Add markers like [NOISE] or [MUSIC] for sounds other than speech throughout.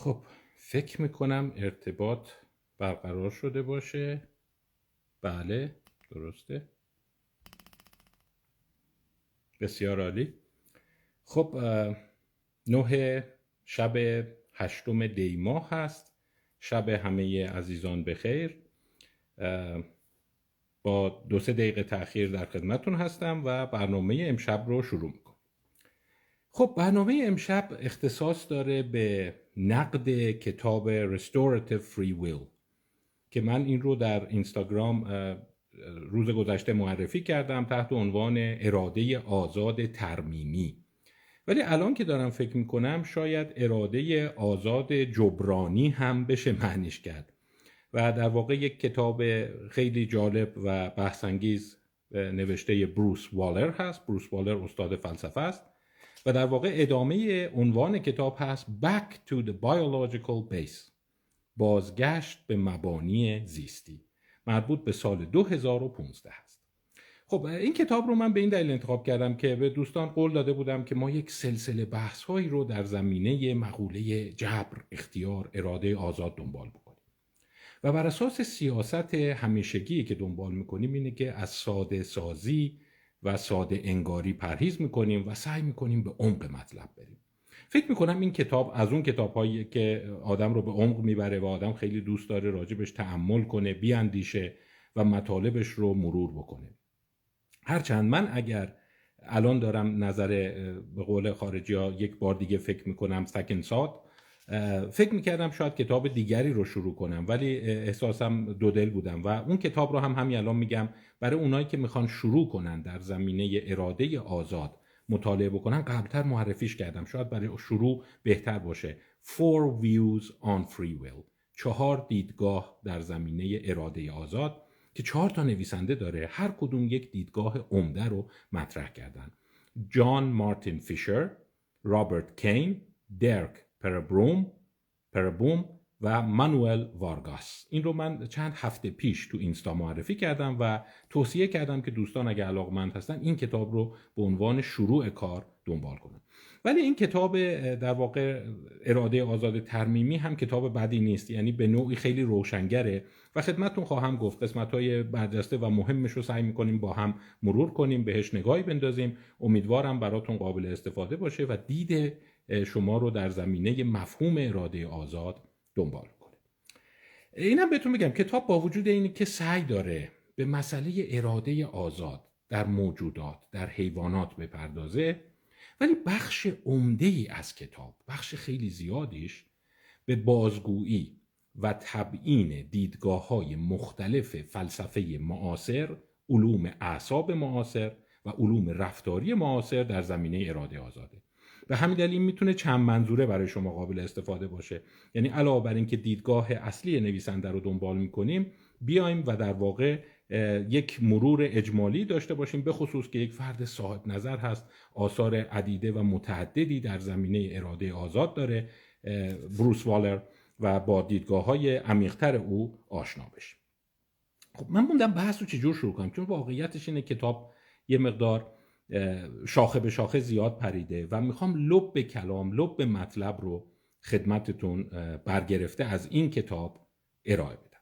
خب فکر می‌کنم ارتباط برقرار شده باشه. بله درسته. بسیار عالی. خب نه شب هشتم دی ماه هست. شب همه عزیزان بخیر. با دو سه دقیقه تاخیر در خدمتون هستم و برنامه امشب رو شروع می‌کنم. خب برنامه امشب اختصاص داره به نقد کتاب Restorative Free Will که من این رو در اینستاگرام روز گذشته معرفی کردم تحت عنوان اراده آزاد ترمیمی. ولی الان که دارم فکر می‌کنم شاید اراده آزاد جبرانی هم بشه معنیش کرد. و در واقع یک کتاب خیلی جالب و بحثانگیز نوشته بروس والر هست. بروس والر استاد فلسفه است. و در واقع ادامه عنوان کتاب هست Back to the Biological Base بازگشت به مبانی زیستی. مربوط به سال 2015 هست خب این کتاب رو من به این دلیل انتخاب کردم که به دوستان قول داده بودم که ما یک سلسله بحث هایی رو در زمینه مقوله جبر اختیار اراده آزاد دنبال بکنیم. و بر اساس سیاست همیشگی که دنبال می‌کنیم اینه که از ساده سازی و ساده انگاری پرهیز می‌کنیم و سعی می‌کنیم به عمق مطلب بریم. فکر می‌کنم این کتاب از اون کتاب هایی که آدم رو به عمق می‌بره و آدم خیلی دوست داره راجبش تحمل کنه بیاندیشه و مطالبش رو مرور بکنه. هرچند من اگر الان دارم نظر به قول خارجی ها یک بار دیگه فکر می‌کنم سکن سات فکر می‌کردم شاید کتاب دیگری رو شروع کنم ولی احساسم دو دل بودم و اون کتاب رو هم همین الان میگم برای اونایی که می‌خوان شروع کنن در زمینه اراده آزاد مطالعه بکنن قبلتر معرفیش کردم. شاید برای شروع بهتر باشه. Four Views on Free Will. چهار دیدگاه در زمینه اراده آزاد که چهار تا نویسنده داره. هر کدوم یک دیدگاه عمده رو مطرح کردن. جان مارتین فیشر رابرت کین درک پربروم پربوم و مانوئل وارگاس این رو من چند هفته پیش تو اینستا معرفی کردم و توصیه کردم که دوستان اگه علاقمند هستن این کتاب رو به عنوان شروع کار دنبال کنن. ولی این کتاب در واقع اراده آزاد ترمیمی هم کتاب بدی نیست. یعنی به نوعی خیلی روشنگره و خدمتتون خواهم گفت. قسمت های برجسته و مهمش رو سعی می‌کنیم با هم مرور کنیم بهش نگاهی بندازیم. امیدوارم براتون قابل استفاده باشه و دید شما رو در زمینه مفهوم اراده آزاد دنبال کنه اینم بهتون بگم کتاب با وجود اینی که سعی داره به مسئله اراده آزاد در موجودات در حیوانات بپردازه ولی بخش عمده ای از کتاب بخش خیلی زیادیش به بازگویی و تبیین دیدگاه های مختلف فلسفه معاصر علوم اعصاب معاصر و علوم رفتاری معاصر در زمینه اراده آزاده. به همین دلیل می‌تونه چند منظوره برای شما قابل استفاده باشه. یعنی علاوه بر اینکه دیدگاه اصلی نویسنده رو دنبال می‌کنیم بیایم و در واقع یک مرور اجمالی داشته باشیم به خصوص که یک فرد صاحب نظر هست آثار عدیده و متعددی در زمینه اراده آزاد داره بروس والر و با دیدگاه های عمیقتر او آشنا بشیم خب من موندم بحث رو چجور شروع کنم؟ چون واقعیتش اینه کتاب یه مقدار شاخه به شاخه زیاد پریده و می‌خوام لب به کلام لب به مطلب رو خدمتتون برگرفته از این کتاب ارائه بدم.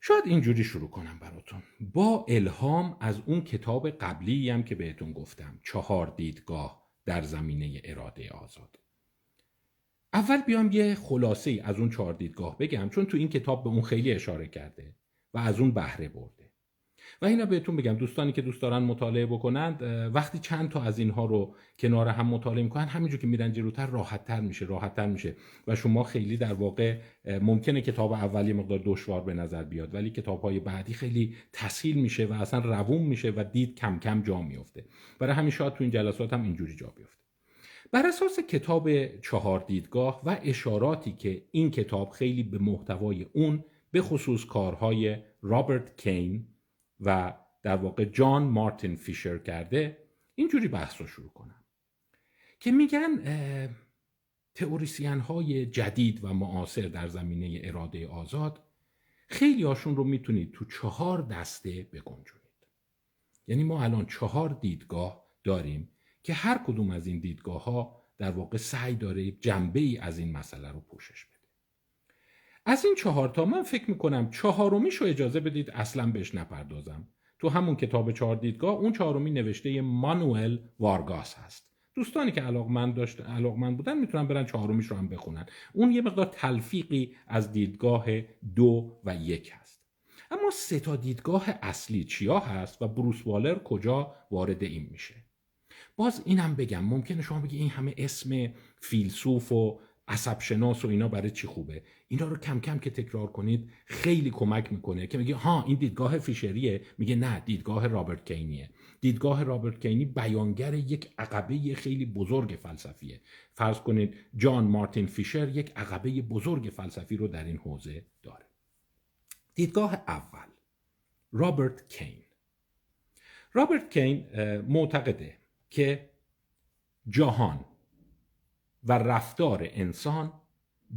شاید اینجوری شروع کنم براتون. با الهام از اون کتاب قبلی هم که بهتون گفتم چهار دیدگاه در زمینه اراده آزاد. اول بیام یه خلاصه از اون چهار دیدگاه بگم چون تو این کتاب به اون خیلی اشاره کرده و از اون بهره برده. و اینا بهتون بگم دوستانی که دوست دارن مطالعه بکنند وقتی چند تا از اینها رو کنار هم مطالعه می‌کنن همینجور که میرن جلوتر راحت تر میشه راحت تر میشه و شما خیلی در واقع ممکنه کتاب اولی مقدار دشوار به نظر بیاد ولی کتاب های بعدی خیلی تسهیل میشه و اصلا روون میشه و دید کم کم جا میفته برای همین شاید تو این جلسات هم اینجوری جا بیفته. بر اساس کتاب چهار دیدگاه و اشاراتی که این کتاب خیلی به محتوای اون به خصوص کارهای رابرت کین و در واقع جان مارتین فیشر کرده اینجوری بحث رو شروع کنم. که میگن تئوریسین های جدید و معاصر در زمینه اراده آزاد خیلی هاشون رو می‌تونید تو چهار دسته بگنجونید. یعنی ما الان چهار دیدگاه داریم که هر کدوم از این دیدگاه ها در واقع سعی داره جنبه ای از این مسئله رو پوشش بده. از این چهار تا من فکر می‌کنم چهارمیش رو اجازه بدید اصلا بهش نپردازم. تو همون کتاب چهار دیدگاه اون چهارمی نوشته مانوئل وارگاس هست. دوستانی که علاقمند داشت علاقمند بودن می‌تونن برن چهارمیش رو هم بخونن. اون یه مقدار تلفیقی از دیدگاه دو و یک هست. اما سه تا دیدگاه اصلی چیا هست و بروس والر کجا وارد این میشه؟ باز اینم بگم ممکنه شما بگی این همه اسم فیلسوف و عصب شناس و اینا برای چی خوبه؟ اینا رو کم کم که تکرار کنید خیلی کمک می‌کنه که میگه ها این دیدگاه فیشریه. میگه نه دیدگاه رابرت کینیه. دیدگاه رابرت کینی بیانگر یک عقبه خیلی بزرگ فلسفیه. فرض کنید جان مارتین فیشر یک عقبه بزرگ فلسفی رو در این حوزه داره. دیدگاه اول رابرت کین. رابرت کین معتقده که جهان و رفتار انسان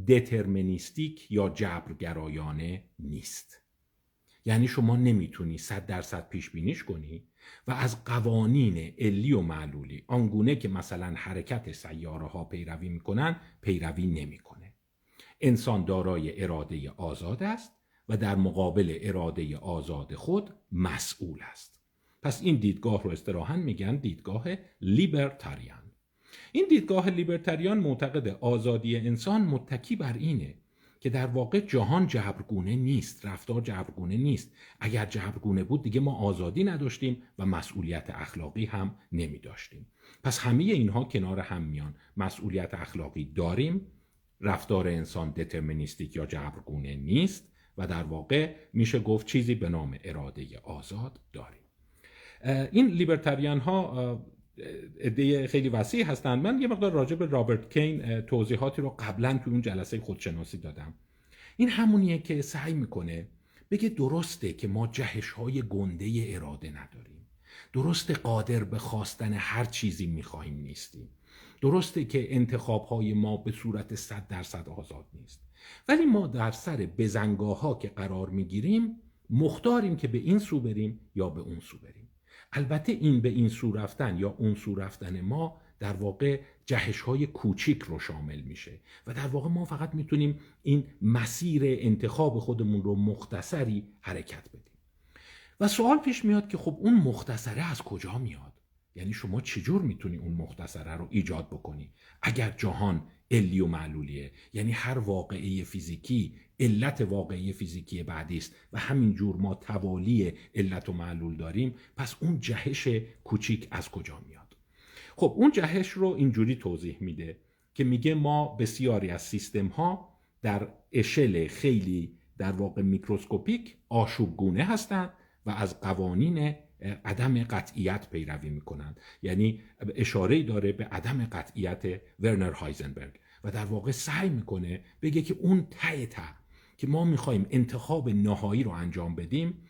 دترمنیستیک یا جبرگرایانه نیست. یعنی شما نمی‌تونی صد درصد پیش بینیش کنی و از قوانین علی و معلولی آنگونه که مثلا حرکت سیاره ها پیروی می‌کنن پیروی نمی‌کنه. انسان دارای اراده آزاد است و در مقابل اراده آزاد خود مسئول است. پس این دیدگاه رو استراحا میگن دیدگاه لیبرتاریان. این دیدگاه لیبرتریان معتقد آزادی انسان متکی بر اینه که در واقع جهان جبرگونه نیست رفتار جبرگونه نیست. اگر جبرگونه بود دیگه ما آزادی نداشتیم و مسئولیت اخلاقی هم نمی داشتیم پس همه اینها کنار هم میان. مسئولیت اخلاقی داریم رفتار انسان دترمینیستیک یا جبرگونه نیست و در واقع میشه گفت چیزی به نام اراده آزاد داریم. این لیبرتریان ها عده خیلی وسیع هستند. من یه مقدار راجع به رابرت کین توضیحاتی رو قبلا تو اون جلسه خودشناسی دادم. این همونیه که سعی می‌کنه بگه درسته که ما جهش های گنده اراده نداریم. درست قادر به خواستن هر چیزی می‌خواهیم نیستیم. درسته که انتخاب های ما به صورت صد درصد آزاد نیست. ولی ما در سر بزنگاه ها که قرار می‌گیریم مختاریم که به این سو بریم یا به اون سو بریم. البته این به این سو رفتن یا اون سو رفتن ما در واقع جهش های کوچیک رو شامل میشه و در واقع ما فقط می‌تونیم این مسیر انتخاب خودمون رو مختصری حرکت بدیم. و سوال پیش میاد که خب اون مختصره از کجا میاد؟ یعنی شما چجور می‌تونی اون مختصره رو ایجاد بکنی؟ اگر جهان علی و معلولیه. یعنی هر واقعه فیزیکی علت واقعی فیزیکی بعدی است و همینجور ما توالی علت و معلول داریم. پس اون جهش کوچیک از کجا میاد؟ خب اون جهش رو اینجوری توضیح میده که میگه ما بسیاری از سیستم ها در اشل خیلی در واقع میکروسکوپیک آشوبگونه هستند و از قوانین عدم قطعیت پیروی می‌کنند. یعنی اشاره داره به عدم قطعیت ورنر هایزنبرگ و در واقع سعی می‌کنه بگه که اون ته ته که ما می‌خوایم انتخاب نهایی رو انجام بدیم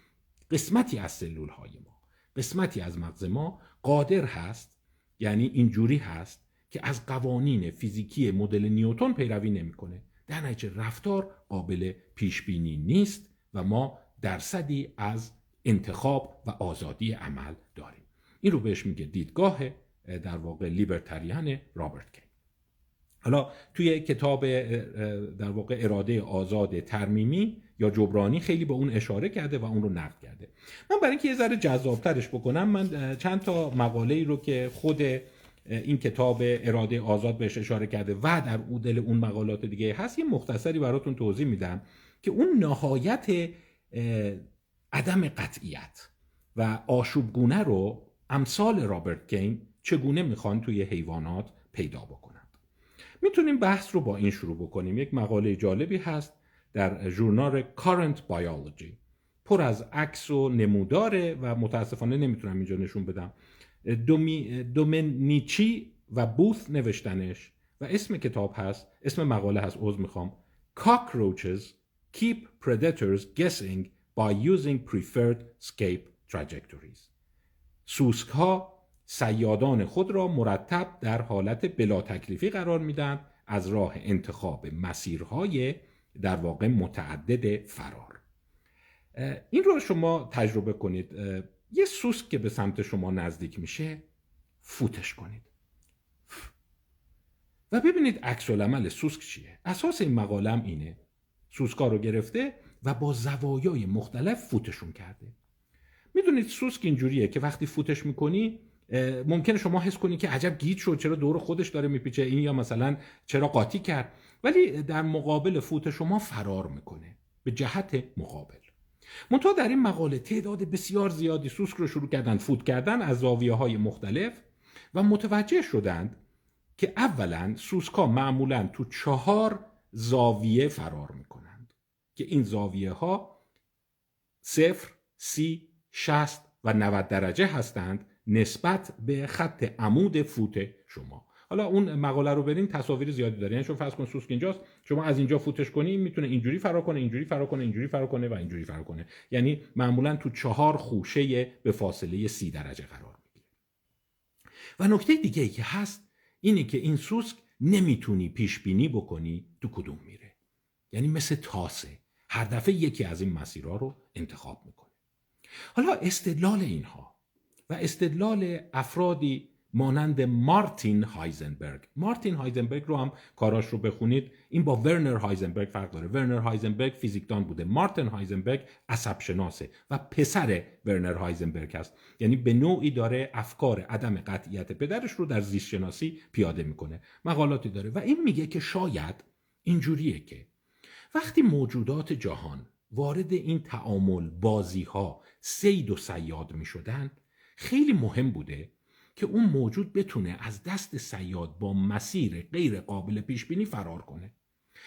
قسمتی از سلول های ما قسمتی از مغز ما قادر هست یعنی اینجوری هست که از قوانین فیزیکی مدل نیوتن پیروی نمی‌کنه. در نتیجه رفتار قابل پیش بینی نیست و ما درصدی از انتخاب و آزادی عمل داریم. این رو بهش میگه دیدگاه در واقع لیبرتریان رابرت کی حالا توی کتاب در واقع اراده آزاد ترمیمی یا جبرانی خیلی به اون اشاره کرده و اون رو نقد کرده. من برای اینکه یه ذره جذابترش بکنم من چند تا مقاله ای رو که خود این کتاب اراده آزاد بهش اشاره کرده و در دل اون مقالات دیگه هست یه مختصری براتون توضیح میدم که اون نهایت عدم قطعیت و آشوبگونه رو امثال رابرت کین چگونه می‌خوان توی حیوانات پیدا بکنن می‌تونیم بحث رو با این شروع بکنیم. یک مقاله جالبی هست در ژورنال Current Biology. پر از عکس و نموداره و متاسفانه نمی‌تونم اینجا نشون بدم. دومنیچی و بوث نوشتنش و اسم کتاب هست. اسم مقاله هست عوض می‌خوام. Cockroaches keep predators guessing by using preferred escape trajectories. سوسک ها سیادان خود را مرتب در حالت بلا تکلیفی قرار میدن از راه انتخاب مسیرهای در واقع متعدد فرار. این رو شما تجربه کنید. یه سوسک که به سمت شما نزدیک میشه فوتش کنید. و ببینید عکس العمل سوسک چیه. اساس این مقالم اینه. سوسکا رو گرفته و با زوایای مختلف فوتشون کرده. می‌دونید سوسک اینجوریه که وقتی فوتش می‌کنی ممکنه شما حس کنی که عجب گیج شد چرا دور خودش داره میپیچه این یا مثلا چرا قاطی کرد. ولی در مقابل فوت شما فرار می‌کنه به جهت مقابل. منتها در این مقاله تعداد بسیار زیادی سوسک رو شروع کردن فوت کردن از زاویه های مختلف و متوجه شدند که اولا سوسکا معمولا تو چهار زاویه فرار می‌کنند که این زاویه ها صفر، سی، شست و 90 درجه هستند نسبت به خط عمود فوت شما. حالا اون مقاله رو برین تصاویر زیادی داره. یعنی شما فرض کن سوسک اینجاست شما از اینجا فوتش کنی می‌تونه اینجوری فرار کنه اینجوری فرار کنه اینجوری فرار کنه و اینجوری فرار کنه. یعنی معمولا تو چهار خوشه به فاصله سی درجه قرار می‌گیره. و نکته دیگه ای که هست اینه که این سوسک نمی‌تونی پیش بینی بکنی تو کدوم میره. یعنی مثل تاسه. هر دفعه یکی از این مسیرها رو انتخاب می‌کنه. حالا استدلال اینها و استدلال افرادی مانند مارتین هایزنبرگ. مارتین هایزنبرگ رو هم کاراش رو بخونید. این با ورنر هایزنبرگ فرق داره. ورنر هایزنبرگ فیزیکدان بوده. مارتین هایزنبرگ عصب شناسه و پسر ورنر هایزنبرگ است یعنی به نوعی داره افکار عدم قطعیت پدرش رو در زیست شناسی پیاده می‌کنه. مقالاتی داره. و این میگه که شاید اینجوریه که وقتی موجودات جهان وارد این تعامل بازی ها سید و سیاد می شدن خیلی مهم بوده که اون موجود بتونه از دست سیاد با مسیر غیر قابل پیش بینی فرار کنه.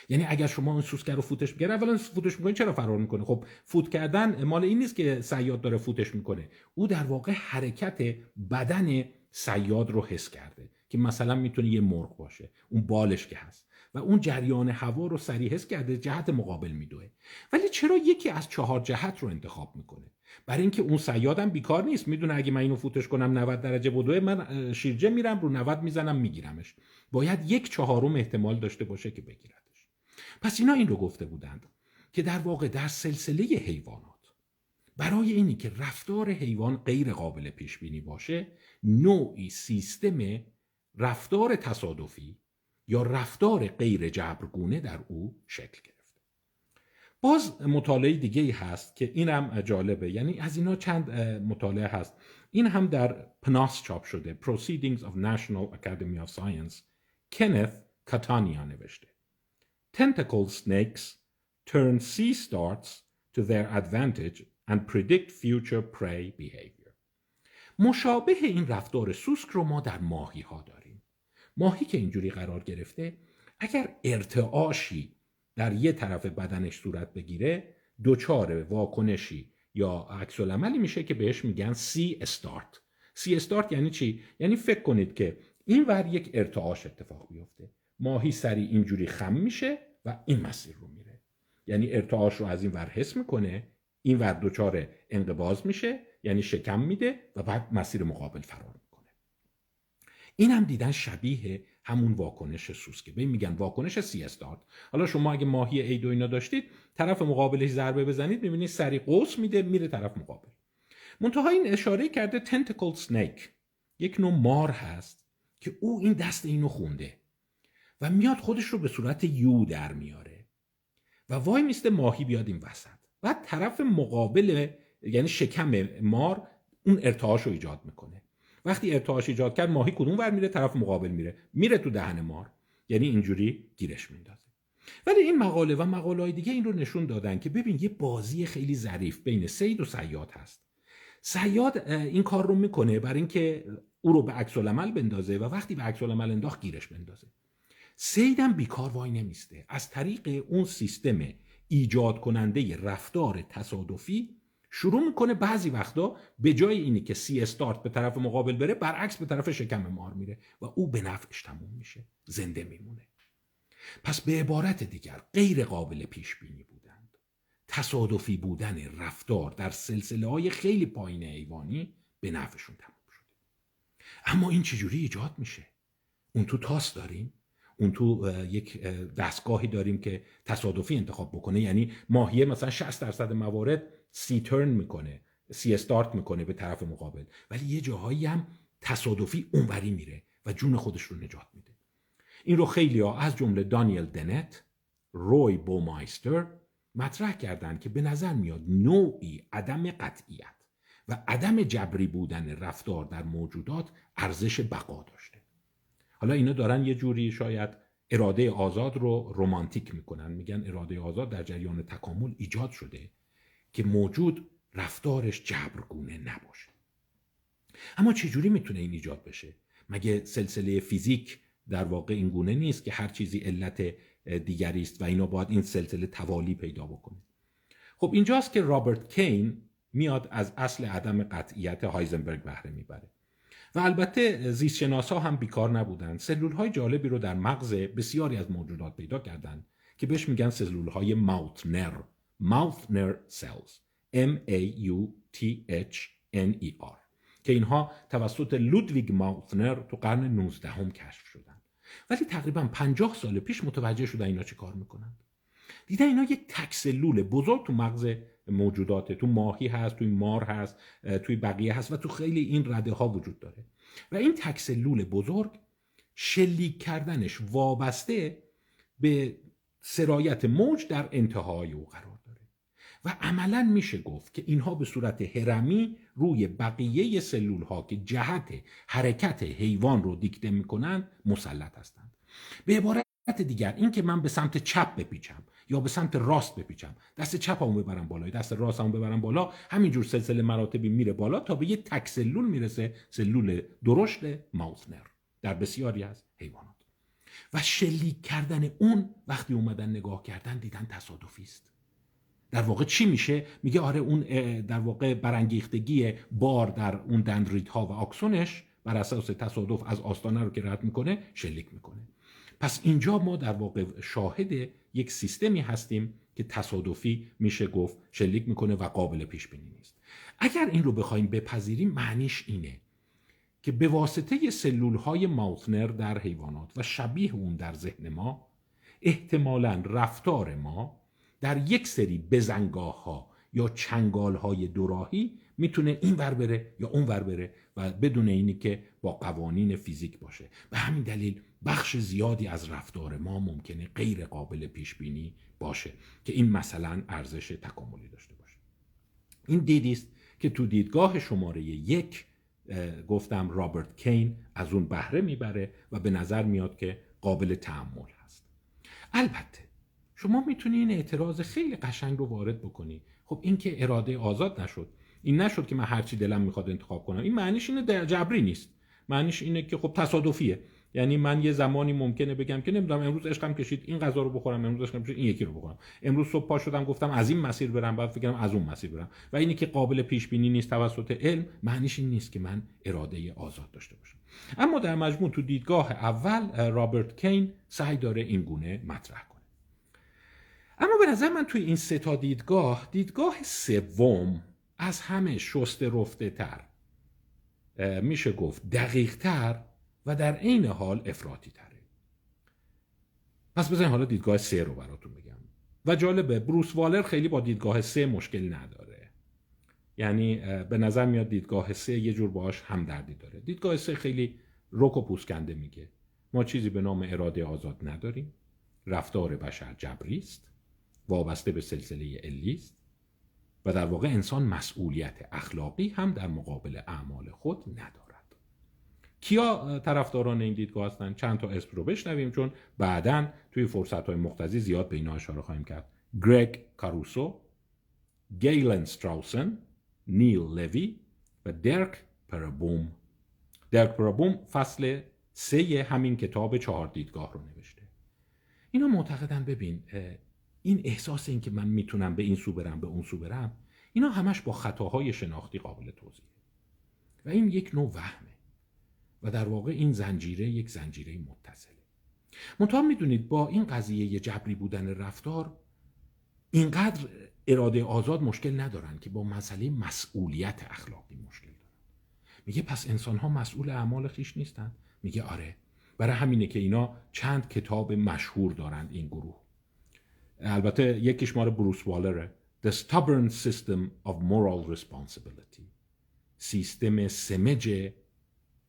یعنی اگر شما اون سوسکر رو فوتش می‌گیره اولا فوتش می‌کنه چرا فرار می‌کنه؟ خب فوت کردن مال این نیست که سیاد داره فوتش می‌کنه. او در واقع حرکت بدن سیاد رو حس کرده که مثلا می‌تونه یه مرغ باشه اون بالش که هست. و اون جریان هوا رو سریع حس کرده جهت مقابل میدوه. ولی چرا یکی از چهار جهت رو انتخاب می‌کنه؟ برای اینکه اون سیادم بیکار نیست. می‌دونه اگه من اینو فوتش کنم 90 درجه بدوه من شیرجه میرم رو 90 می‌زنم میگیرمش. باید یک چهارم احتمال داشته باشه که بگیردش. پس اینا این رو گفته بودند که در واقع در سلسله حیوانات برای اینی که رفتار حیوان غیر قابل پیش بینی باشه نوعی سیستم رفتار تصادفی یا رفتار غیر جبرگونه در او شکل گرفت. باز مطالعه دیگه ای هست که این هم جالبه. یعنی از اینا چند مطالعه هست. این هم در پناس چاپ شده. Proceedings of National Academy of Science. کنث کاتانیا نوشته. Tentacle snakes turn sea starts to their advantage and predict future prey behavior. مشابه این رفتار سوسک رو ما در ماهی ها داریم. ماهی که اینجوری قرار گرفته اگر ارتعاشی در یه طرف بدنش صورت بگیره دوچار واکنشی یا عکس عملی میشه که بهش میگن سی استارت سی استارت یعنی چی؟ یعنی فکر کنید که این ور یک ارتعاش اتفاق بیفته. ماهی سری اینجوری خم میشه و این مسیر رو میره. یعنی ارتعاش رو از این ور حس می‌کنه این ور دوچار انقباز میشه یعنی شکم میده و بعد مسیر مقابل فرار این هم دیدن شبیه همون واکنش سوسکه به میگن واکنش سی استارت حالا شما اگه ماهی ای دو اینا داشتید طرف مقابلش ضربه بزنید می‌بینید سری قوس میده میره طرف مقابل. منتها این اشاره کرده تنتکل سنیک یک نوع مار هست که او این دست اینو خونده و میاد خودش رو به صورت یو در میاره و وای میسته ماهی بیاد این وسط. بعد طرف مقابل یعنی شکم مار اون ارتعاش رو ایجاد می‌کنه. وقتی ارتعاش ایجاد کرد ماهی کدوم ور میره؟ طرف مقابل میره. میره تو دهن مار. یعنی اینجوری گیرش میندازه. ولی این مقاله و مقاله های دیگه این رو نشون دادن که ببین یه بازی خیلی ظریف بین سید و سیاد هست. سیاد این کار رو می‌کنه برای اینکه او رو به عکس العمل بندازه و وقتی به عکس العمل انداخت گیرش بندازه. سیدم بیکار وای نمیسته. از طریق اون سیستم ایجاد کننده رفتار تصادفی شروع می‌کنه بعضی وقتا به جای اینی که سی استارت به طرف مقابل بره برعکس به طرف شکم مار میره و او به نفعش تموم میشه زنده میمونه. پس به عبارت دیگر غیر قابل پیش بینی بودند. تصادفی بودن رفتار در سلسله های خیلی پایین ایوانی به نفعشون تموم شده. اما این چجوری ایجاد میشه؟ اون تو تاس داریم؟ اون تو یک دستگاهی داریم که تصادفی انتخاب بکنه؟ یعنی ماهیه مثلا 60 درصد موارد سی ترن می‌کنه سی استارت می‌کنه به طرف مقابل. ولی یه جاهایی هم تصادفی اونوری میره و جون خودش رو نجات میده. این رو خیلی ها از جمله دانیل دنت روی بومایستر مطرح کردند که به نظر میاد نوعی عدم قطعیت و عدم جبری بودن رفتار در موجودات ارزش بقا داشته. حالا اینا دارن یه جوری شاید اراده آزاد رو رومانتیک می‌کنن. میگن اراده آزاد در جریان تکامل ایجاد شده. که موجود رفتارش جبرگونه نباشه. اما چجوری می‌تونه این ایجاد بشه؟ مگه سلسله فیزیک در واقع این گونه نیست که هر چیزی علت دیگری است و اینا باید این سلسله توالی پیدا بکنه؟ خب اینجاست که رابرت کین میاد از اصل عدم قطعیت هایزنبرگ بهره می‌بره. و البته زیستشناس ها هم بیکار نبودن. سلول های جالبی رو در مغز بسیاری از موجودات پیدا کردند که بهش میگن سلول های ماوتنر. ماوتنر سلز M A U T H N E R که اینها توسط لودویگ ماوتنر تو قرن 19 هم کشف شدن. ولی تقریبا 50 سال پیش متوجه شدن اینا چه کار می‌کنن. دیدن اینا یک تکسلول بزرگ تو مغز موجوداته تو ماهی هست توی مار هست توی بقیه هست و تو خیلی این رده ها وجود داره. و این تکسلول بزرگ شلیک کردنش وابسته به سرایت موج در انتهای او قرار و عملا میشه گفت که اینها به صورت هرمی روی بقیه سلول ها که جهت حرکت حیوان رو دیکته می‌کنن مسلط هستند. به عبارت دیگر این که من به سمت چپ بپیچم یا به سمت راست بپیچم دست چپ هم ببرم بالا دست راست هم ببرم بالا همینجور سلسله مراتبی میره بالا تا به یه تک سلول می‌رسه سلول درشت ماوثنر در بسیاری از حیوانات. و شلیک کردن اون وقتی اومدن نگاه کردن دیدن تصادفی است. در واقع چی میشه؟ میگه آره اون در واقع برانگیختگی بار در اون دندریت و آکسونش بر اساس تصادف از آستانه رو که رد می‌کنه شلیک می‌کنه. پس اینجا ما در واقع شاهد یک سیستمی هستیم که تصادفی میشه گفت شلیک می‌کنه و قابل پیش بینی نیست. اگر این رو بخوایم بپذیریم معنیش اینه که به واسطه سلول های ماوثنر در حیوانات و شبیه اون در ذهن ما احتمالا رفتار ما در یک سری بزنگاه ها یا چنگال های دوراهی می‌تونه این ور بره یا اون ور بره و بدون اینی که با قوانین فیزیک باشه. به همین دلیل بخش زیادی از رفتار ما ممکنه غیر قابل پیش بینی باشه که این مثلا ارزش تکاملی داشته باشه. این دیدی است که تو دیدگاه شماره یک گفتم رابرت کین از اون بهره می‌بره و به نظر میاد که قابل تحمل هست. البته شما می‌تونی این اعتراض خیلی قشنگ رو وارد بکنی. خب این که اراده آزاد نشد. این نشد که من هرچی دلم می‌خواد انتخاب کنم. این معنیش اینه جبری نیست. معنیش اینه که خب تصادفیه. یعنی من یه زمانی ممکنه بگم که نمی‌دونم امروز عشقم کشید این غذا رو بخورم امروز عشقم کشید این یکی رو بخورم. امروز صبح پا شدم گفتم از این مسیر برم بعد فکرم از اون مسیر برم. و اینی که قابل پیش بینی نیست توسط علم معنیش این نیست که من اراده آزاد داشته باشم. اما در مجموع تو دیدگاه اول رابرت کین سعی داره این گونه مطرح کنه. اما به نظر من توی این سه تا دیدگاه دیدگاه سوم از همه شسته رفته تر. میشه گفت دقیق تر و در عین حال افراطی تره. پس بزنین حالا دیدگاه سه رو براتون بگم. و جالبه بروس والر خیلی با دیدگاه سه مشکل نداره. یعنی به نظر میاد دیدگاه سه یه جور باش همدردی داره. دیدگاه سه خیلی رک و پوسکنده میگه. ما چیزی به نام اراده آزاد نداریم. رفتار بشر جبری است. وابسته به سلسله علی است و در واقع انسان مسئولیت اخلاقی هم در مقابل اعمال خود ندارد. کیا طرفداران این دیدگاه هستن چند تا اسم رو بشنویم چون بعدا توی فرصت های مختزی زیاد به اینا اشاره خواهیم کرد. گرگ کاروسو گیلن ستراوسن نیل لوی و درک پرابوم. درک پرابوم فصل سه همین کتاب چهار دیدگاه رو نوشته. اینا معتقدن ببین این احساس این که من می‌تونم به این سو برم به اون سو برم اینا همش با خطاهای شناختی قابل توضیحه. و این یک نوع وهمه. و در واقع این زنجیره یک زنجیره متصله. منتها می‌دونید با این قضیه جبری بودن رفتار اینقدر اراده آزاد مشکل ندارن که با مسئله مسئولیت اخلاقی مشکل دارن. میگه پس انسان ها مسئول اعمال خیش نیستن؟ میگه آره. برای همینه که اینا چند کتاب مشهور دارند این گروه. البته یکیش مال بروس والره. The Stubborn System of Moral Responsibility. سیستم سمج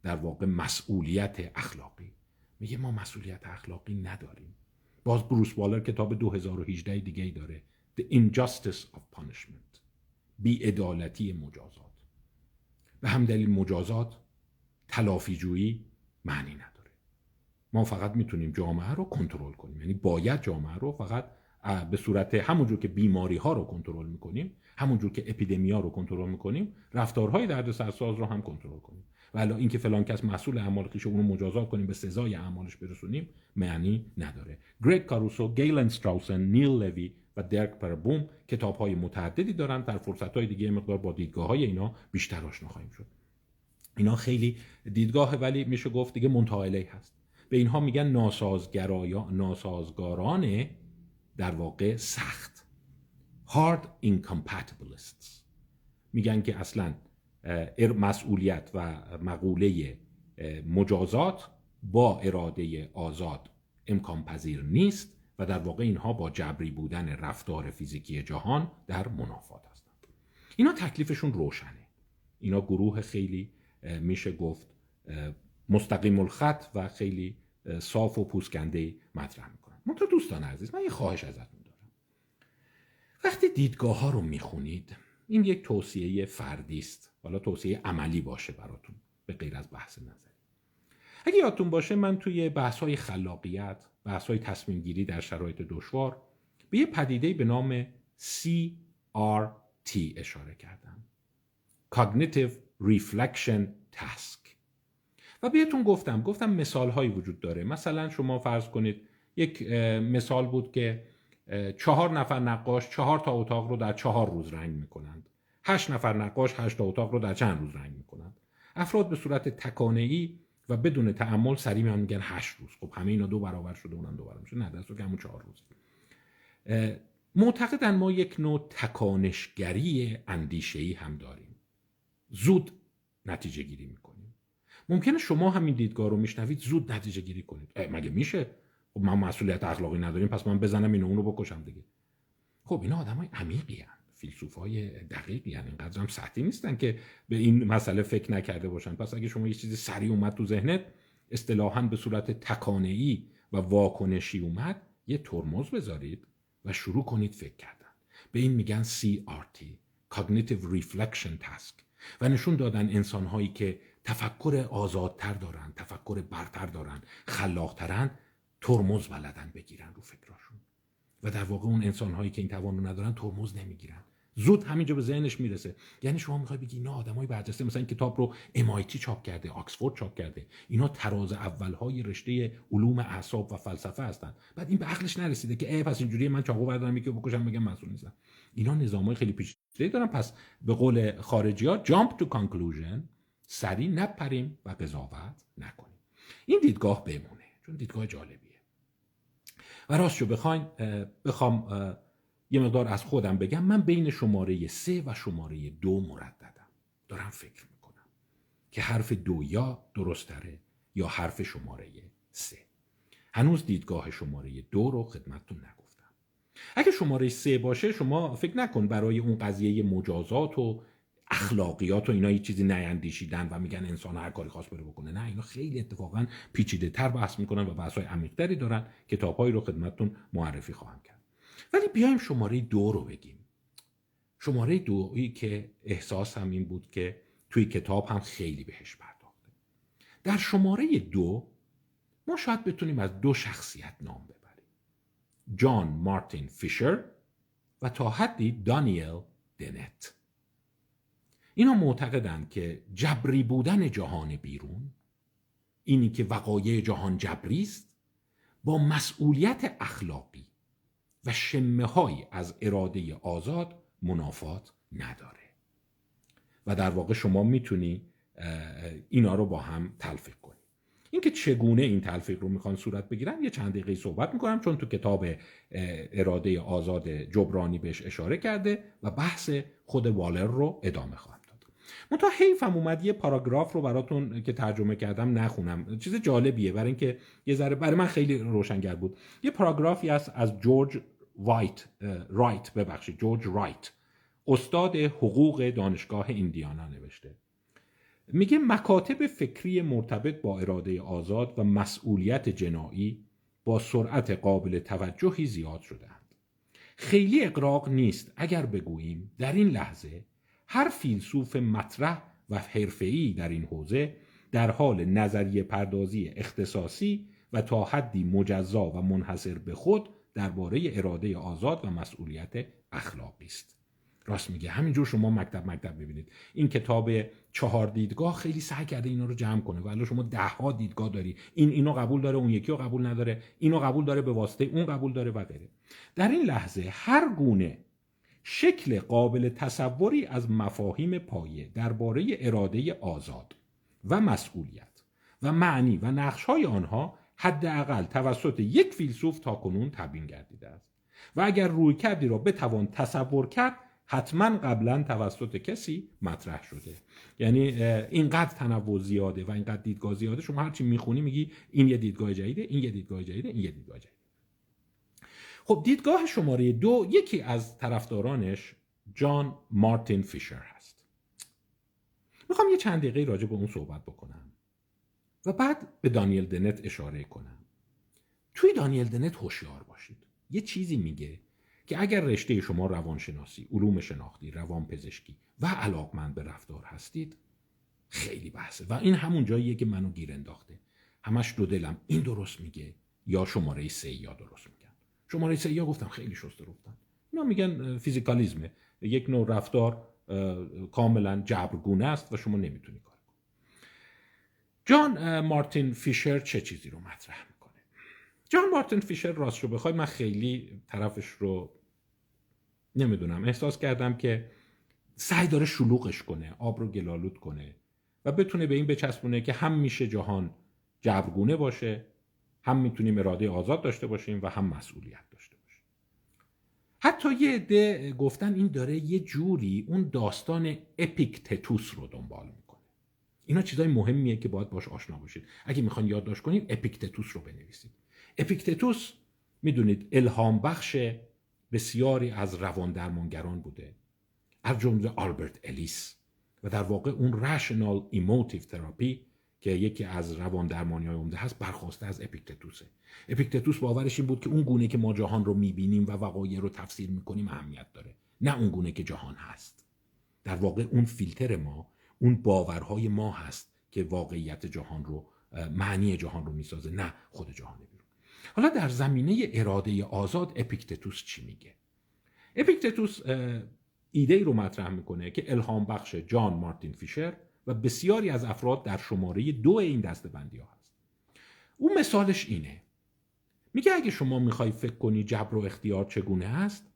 در واقع مسئولیت اخلاقی. میگه ما مسئولیت اخلاقی نداریم. باز بروس والر کتاب 2018 دیگه ای داره. The Injustice of Punishment. بیعدالتی مجازات. به هم دلیل مجازات تلافی جویی معنی نداره. ما فقط می‌تونیم جامعه رو کنترل کنیم. یعنی باید جامعه رو فقط به صورت همونجور که بیماری ها رو کنترل می‌کنیم همونجور که اپیدمیا رو کنترل می‌کنیم رفتارهای درد سرساز رو هم کنترل کنیم. ولی اینکه فلان کس مسئول اعمال خویش اون مجازات کنیم به سزای اعمالش برسونیم معنی نداره. گریگ کاروسو گیلن استراوسن نیل لوی و درک پربوم کتاب های متعددی دارن در فرصت های دیگه مقدار با دیدگاه های اینا بیشتر آشنا خواهیم شد. اینا خیلی دیدگاه ولی میشه گفت دیگه منتهی هست. به اینها میگن ناسازگرایا ناسازگاران در واقع سخت. Hard incompatibilists. میگن که اصلا مسئولیت و مقوله مجازات با اراده آزاد امکان پذیر نیست و در واقع اینها با جبری بودن رفتار فیزیکی جهان در منافات هستند اینا تکلیفشون روشنه. اینا گروه خیلی میشه گفت مستقیم الخط و خیلی صاف و پوسکنده مطرح می‌کنن منتها دوستان عزیز من یه خواهش ازتون دارم. وقتی دیدگاه ها رو می‌خونید این یک توصیه فردی است. حالا توصیه عملی باشه براتون به غیر از بحث نظری. اگه یادتون باشه من توی بحث های خلاقیت بحث های تصمیم گیری در شرایط دشوار به یه پدیده به نام CRT اشاره کردم. Cognitive Reflection Task. و بهتون گفتم گفتم مثال هایی وجود داره. مثلا شما فرض کنید یک مثال بود که چهار نفر نقاش چهار تا اتاق رو در چهار روز رنگ می‌کنند. هشت نفر نقاش هشت تا اتاق رو در چند روز رنگ می‌کنند. افراد به صورت تکانه ای و بدون تعمل سریع میان میگن هشت روز. خب همه اینا دو برابر شده اونم دو برابر شده. نه دست که همون چهار روز معتقدن ما یک نوع تکانشگری اندیشهی هم داریم. زود نتیجه گیری می‌کنیم. ممکنه شما همین دیدگاه رو میشنوید زود نتیجه گیری کنید مگه میشه؟ خب من مسئولیت اخلاقی نداریم پس من بزنم اینو اونو بکشم دیگه. خب اینا آدمای عمیقی فیلسوف های دقیقی یعنی اینقدر هم سطحی نیستن که به این مسئله فکر نکرده باشن. پس اگه شما یه چیزی سریع اومد تو ذهنت اصطلاحا به صورت تکانه و واکنشی اومد یه ترمز بذارید و شروع کنید فکر کردن. به این میگن CRT Cognitive Reflection Task. و نشون دادن انسان هایی که تفکر آزادتر دارن تفکر برتر دارن خلاقترن ترمز بلدن بگیرن رو فکراشون. و در واقع اون انسان هایی که این توان رو ندارن ترمز نمی‌گیرن. زود همینجا به ذهنش می‌رسه. یعنی شما می‌خوای بگی اینا آدمای برجسته مثلا این کتاب رو MIT چاپ کرده آکسفورد چاپ کرده. اینا تراز اولهای رشته علوم اعصاب و فلسفه هستن. بعد این به عقلش نرسیده که ای پس اینجوری من چاقو بردارم یکی بکشم بگم مسئول نیستم. اینا نظامای خیلی پیچیده دارن. پس به قول خارجی ها jump to conclusion سری نپریم و قضاوت نکنیم. این دیدگاه بمونه. چون دیدگاه جالبیه. و راست شو بخواین بخوام یه مقدار از خودم بگم. من بین شماره سه و شماره دو مرددم. دارم فکر می‌کنم که حرف دو یا درست یا حرف شماره سه. هنوز دیدگاه شماره دو رو خدمتتون نگفتم. اگه شماره سه باشه شما فکر نکن برای اون قضیه مجازات و اخلاقیات و اینا یه چیزی نیندیشیدن و میگن انسان هر کاری خواست بره بکنه. نه اینا خیلی اتفاقا پیچیده تر بحث می‌کنن و بحث های عمیقتری دارن کتابهایی رو خدمتتون معرفی خواهم کرد. ولی بیایم شماره دو رو بگیم. شماره دویی که احساس هم این بود که توی کتاب هم خیلی بهش پرداخته. در شماره دو ما شاید بتونیم از دو شخصیت نام ببریم. جان مارتین فیشر و تا حدی دانیل دنت. اینا معتقدند که جبری بودن جهان بیرون اینی که وقایع جهان جبری است با مسئولیت اخلاقی و شمه های از اراده آزاد منافات نداره. و در واقع شما می‌تونی اینا رو با هم تلفیق کنی. اینکه چگونه این تلفیق رو می‌خوان صورت بگیرن یه چند دقیقه صحبت می‌کنم چون تو کتاب اراده آزاد جبرانی بهش اشاره کرده و بحث خود والر رو ادامه خواهم داد منتها حیفم اومد. یه پاراگراف رو براتون که ترجمه کردم نخونم. چیز جالبیه. برای اینکه یه ذره برای من خیلی روشنگر بود. یه پاراگرافی هست از جورج وایت رایت. ببخشید. جورج رایت. استاد حقوق دانشگاه ایندیانا نوشته. میگه مکاتب فکری مرتبط با اراده آزاد و مسئولیت جنایی با سرعت قابل توجهی زیاد شدهاند. خیلی اقراق نیست. اگر بگوییم در این لحظه هر فیلسوف مطرح و حرفه‌ای در این حوزه در حال نظریه پردازی اختصاصی و تا حدی مجزا و منحصر به خود درباره اراده آزاد و مسئولیت اخلاقی است. راست میگه. همینجور شما مکتب مکتب ببینید. این کتاب چهار دیدگاه خیلی سعی کرده اینا رو جمع کنه. ولی شما ده ها دیدگاه داری. این اینو قبول داره اون یکی رو قبول نداره. اینو قبول داره به واسطه اون قبول داره و غیره. در این لحظه هر گونه شکل قابل تصوری از مفاهیم پایه درباره اراده آزاد و مسئولیت و معنی و نقش های آنها حداقل توسط یک فیلسوف تا کنون تبیین گردیده است. و اگر روی کردی را بتوان تصور کرد حتما قبلا توسط کسی مطرح شده. یعنی اینقدر تنوع زیاده و اینقدر دیدگاه زیاده شما هرچی می‌خونی میگی این یه دیدگاه جدیده این یه دیدگاه جدیده این یه دیدگاه جدیده. خب دیدگاه شماره دو یکی از طرفدارانش جان مارتین فیشر هست. می‌خوام یه چند دقیقه راجع به اون صحبت بکنم و بعد به دانیل دنت اشاره کنم. توی دانیل دنت هوشیار باشید. یه چیزی میگه که اگر رشته شما روانشناسی، علوم شناختی، روانپزشکی و علاقمند به رفتار هستید خیلی بحثه. و این همون جاییه که منو گیر انداخته. همش دو دلم. این درست میگه یا شماره سه یا درست میگن شماره سه گفتم خیلی شسته رفتن اینا میگن فیزیکالیزمه. یک نوع رفتار کاملا جبرگونه است و شما نمی‌تونی کار کنی. جان مارتین فیشر چه چیزی رو مطرح می‌کنه؟ جان مارتین فیشر راست رو بخوای من خیلی طرفش رو نمی‌دونم. احساس کردم که سعی داره شلوغش کنه آب رو گلالود کنه و بتونه به این بچسبونه که هم میشه جهان جبرگونه باشه هم می‌تونیم اراده آزاد داشته باشیم و هم مسئولیت داشته باشیم. حتی یه عده گفتن این داره یه جوری اون داستان اپیکتتوس رو دنبال می‌کنه. اینا چیزای مهمیه که باید باش آشنا باشید. اگه می‌خوان یادداشت کنید اپیکتتوس رو بنویسید. اپیکتتوس می‌دونید الهام بخش بسیاری از روان درمانگران بوده. از جمله آلبرت الیس و در واقع اون rational emotive therapy که یکی از روان درمانی های عمده هست برخواسته از اپیکتتوسه. اپیکتتوس باورش این بود که اون گونه که ما جهان رو می‌بینیم و وقایع رو تفسیر می‌کنیم اهمیت داره نه اون گونه که جهان هست. در واقع اون فیلتر ما اون باورهای ما هست که واقعیت جهان رو معنی جهان رو می‌سازه نه خود جهان حالا در زمینه اراده آزاد اپیکتتوس چی میگه؟ اپیکتتوس ایده ای رو مطرح می‌کنه که الهام بخش جان مارتین فیشر و بسیاری از افراد در شماره دو این دسته بندی ها هست. اون مثالش اینه. میگه اگه شما می‌خوای فکر کنی جبر و اختیار چگونه است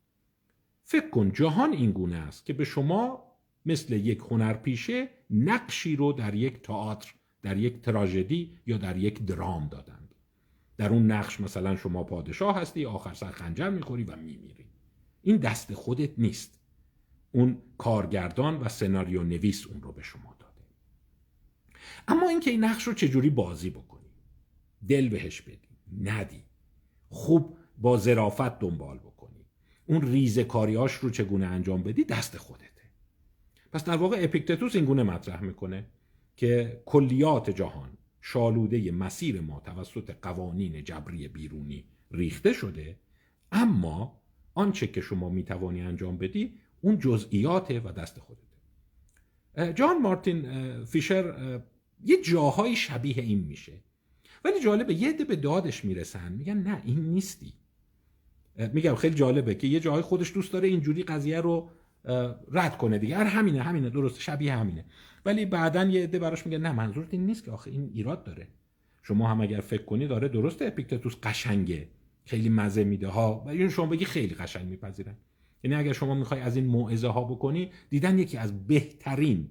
فکر کن جهان این گونه است که به شما مثل یک هنرپیشه نقشی رو در یک تئاتر در یک تراژدی یا در یک درام دادن در اون نقش مثلا شما پادشاه هستی آخر سر خنجر می‌خوری و میمیری. این دست خودت نیست. اون کارگردان و سناریو نویس اون رو به شما داده اما اینکه این نقش رو چجوری بازی بکنی؟ دل بهش بدی ندی. خوب با ظرافت دنبال بکنی. اون ریزه کاریاش رو چگونه انجام بدی؟ دست خودته. پس در واقع اپیکتتوس این گونه مطرح می‌کنه که کلیات جهان شالوده مسیر ما توسط قوانین جبری بیرونی ریخته شده اما آنچه که شما می‌توانی انجام بدی اون جزئیات و دست خودته. جان مارتین فیشر یه جاهای شبیه این میشه. ولی جالبه یه عده به دادش می‌رسن میگن نه این نیستی. میگم خیلی جالبه که یه جاهای خودش دوست داره اینجوری قضیه رو رد کنه دیگه. هر همینه همینه درست شبیه همینه. ولی بعدا یه عده براش میگه نه منظورت این نیست که آخه این ایراد داره. شما هم اگر فکر کنی داره درسته اپیکتتوس قشنگه. خیلی مزه میده ها. و شما بگی خیلی قشنگ میپذیرن. یعنی اگر شما می‌خوای از این موعظه ها بکنی دیدن یکی از بهترین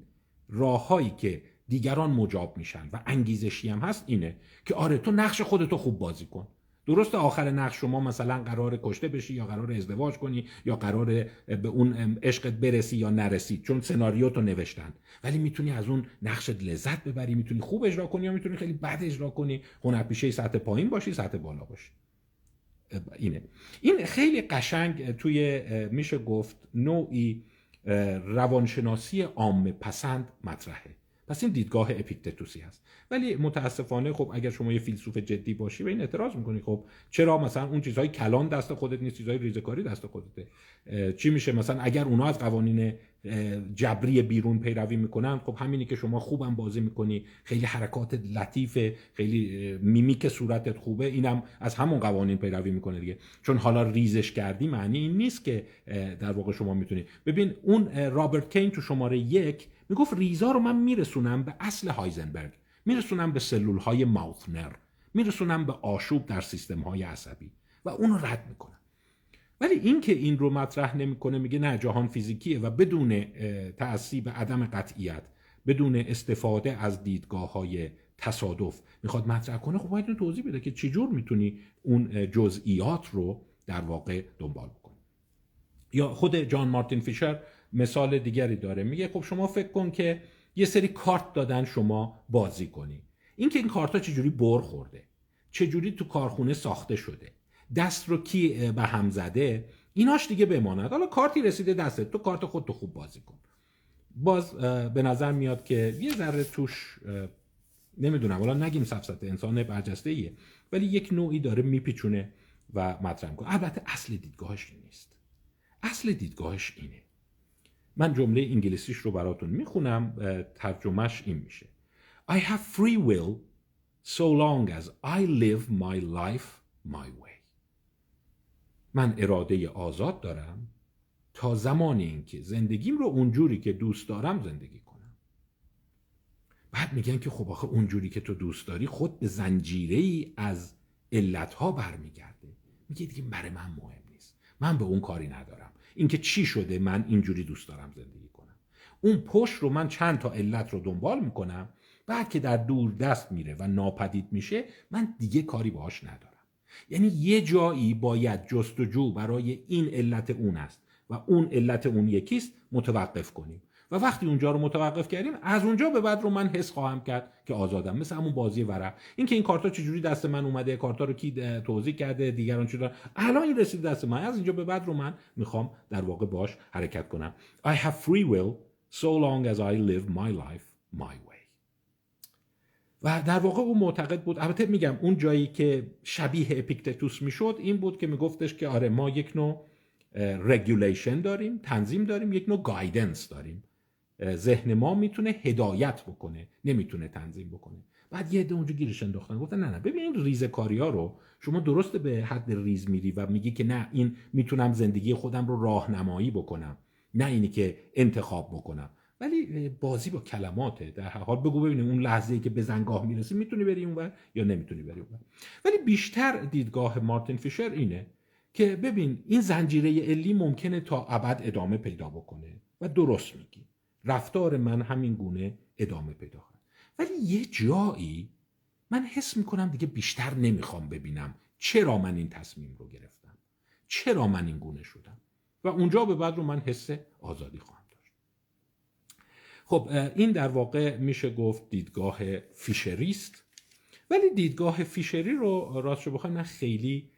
راههایی که دیگران مجاب میشن و انگیزشی هم هست اینه که آره تو نقش خودتو خوب بازی کن. درست آخر نقش شما مثلا قرار کشته بشی یا قرار ازدواج کنی یا قرار به اون عشقت برسی یا نرسی چون سناریو تو نوشتن. ولی می‌تونی از اون نقشت لذت ببری می‌تونی خوب اجرا کنی یا می‌تونی خیلی بد اجرا کنی. هنرپیشه سطح پایین باشی سطح بالا باشی. اینه. این خیلی قشنگ توی میشه گفت نوعی روانشناسی عام پسند مطرحه. پس این دیدگاه اپیکتتوسی هست. ولی متاسفانه خب اگر شما یه فیلسوف جدی باشی به این اعتراض می‌کنی. خب چرا مثلا اون چیزهای کلان دست خودت نیست چیزهای ریزکاری دست خودته؟ چی میشه مثلا اگر اونا از قوانین جبری بیرون پیروی می‌کنن خب همینی که شما خوبم بازی می‌کنی. خیلی حرکات لطیف خیلی میمیک صورتت خوبه. اینم از همون قوانین پیروی می‌کنه دیگه. چون حالا ریزش کردی معنی این نیست که در واقع شما می‌تونی. ببین اون رابرت کین تو شماره یک می‌گفت ریزا رو من میرسونم به اصل هایزنبرگ میرسونم به سلول های ماوثنر میرسونم به آشوب در سیستم های عصبی و اونو رد می‌کنم. ولی این که این رو مطرح نمی‌کنه میگه نه جهان فیزیکیه و بدون تعصیب عدم قطعیت بدون استفاده از دیدگاه های تصادف می‌خواد مطرح کنه خب باید توضیح بده که چجور می‌تونی اون جزئیات رو در واقع دنبال بکنی. یا خود جان مارتین فیشر مثال دیگری داره. میگه خب شما فکر کن که یه سری کارت دادن شما بازی کنی. اینکه این کارت ها چجوری بر خورده؟ چجوری تو کارخونه ساخته شده؟ دست رو کی به هم زده؟ ایناش دیگه بماند. حالا کارتی رسیده دستت. تو کارت خود تو خوب بازی کن. باز به نظر میاد که یه ذره توش نمی‌دونم. حالا نگیم سفسته انسان برجسته ایه ولی یک نوعی داره میپیچونه و مطرح کنه البته اصل دیدگاهش نیست. اصل دیدگاهش اینه. من جمله انگلیسیش رو براتون می‌خونم ترجمهش این میشه. I have free will so long as I live my life my way. من اراده آزاد دارم تا زمان اینکه زندگیم رو اونجوری که دوست دارم زندگی کنم. بعد میگن که خب آخه اونجوری که تو دوست داری خود به زنجیره از علتها برمیگرده. میگه دیگه برای من مهم نیست. من به اون کاری ندارم. اینکه چی شده من اینجوری دوست دارم زندگی کنم. اون پشت رو من چند تا علت رو دنبال می‌کنم بعد که در دور دست میره و ناپدید میشه من دیگه کاری باهاش ندارم. یعنی یه جایی باید جستجو برای این علت اون است و اون علت اون یکیست متوقف کنیم. و وقتی اونجا رو متوقف کردیم از اونجا به بعد رو من حس خواهم کرد که آزادم مثل همون بازی ورق. این که این کارتا چجوری دست من اومده کارتا رو کی توضیح کرده دیگران چرا الان این رسید دست من. از اینجا به بعد رو من می‌خوام در واقع باش حرکت کنم. I have free will so long as I live my life my way. و در واقع او معتقد بود البته میگم اون جایی که شبیه اپیکتتوس می‌شد این بود که میگفتش که آره ما یک نوع regulation داریم تنظیم داریم یک نوع guidance داریم. ذهن ما می‌تونه هدایت بکنه نمی‌تونه تنظیم بکنه. بعد یه عده اونجا گیرش انداختن گفتن نه نه ببین ریز کاری ها رو شما درست به حد ریز میری و میگی که نه این می‌تونم زندگی خودم رو راهنمایی بکنم نه اینی که انتخاب بکنم. ولی بازی با کلماته در حال بگو ببینیم اون لحظه ای که به زنگاه می‌رسی می‌تونی بری اونور یا نمی‌تونی بری اونور ولی بیشتر دیدگاه مارتین فیشر اینه که ببین این زنجیره علی ممکنه تا ابد ادامه پیدا بکنه و درست میگی. رفتار من همین گونه ادامه پیدا کنه ولی یه جایی من حس می‌کنم دیگه بیشتر نمی‌خوام ببینم چرا من این تصمیم رو گرفتم. چرا من این گونه شدم. و اونجا به بعد رو من حس آزادی خواهم خب این در واقع میشه گفت دیدگاه فیشریست. ولی دیدگاه فیشری رو راست بخوایم من خیلی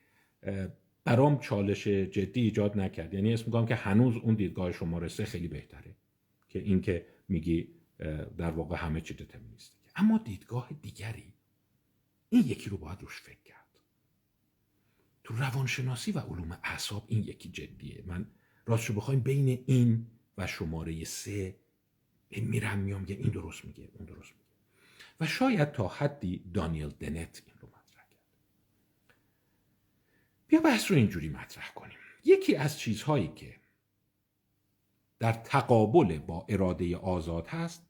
برام چالش جدی ایجاد نکرد. یعنی اسم میگم که هنوز اون دیدگاه شماره سه خیلی بهتره. که این که میگی در واقع همه چی دترمینیستی اما دیدگاه دیگری این یکی رو باید روش فکر کرد. تو روانشناسی و علوم اعصاب این یکی جدیه. من راست رو بخوایم بین این و شماره سه میرم میام میگه این درست میگه اون درست میگه. و شاید تا حدی دانیل دنت این رو مطرح کرد. بیا بحث رو اینجوری مطرح کنیم. یکی از چیزهایی که در تقابل با اراده آزاد هست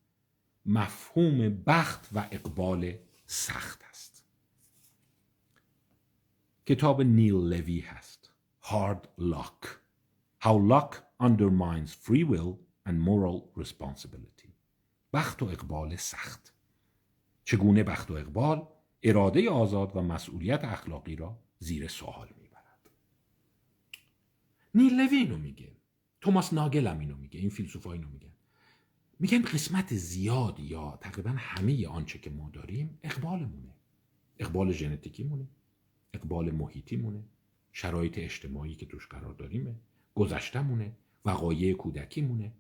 مفهوم بخت و اقبال سخت است. کتاب نیل لوی هست Hard Luck. How Luck Undermines Free Will and Moral Responsibility. بخت و اقبال سخت. چگونه بخت و اقبال اراده آزاد و مسئولیت اخلاقی را زیر سوال می‌برد؟ نیل لوی اینو میگه. توماس ناگل هم اینو میگه این فیلسوف اینو میگن. میگن قسمت زیاد یا تقریبا همه آنچه که ما داریم اقبالمونه. اقبال ژنتیکی مونه اقبال محیطی مونه شرایط اجتماعی که توش قرار داریمه گذشته مونه وقایع کودکی مونه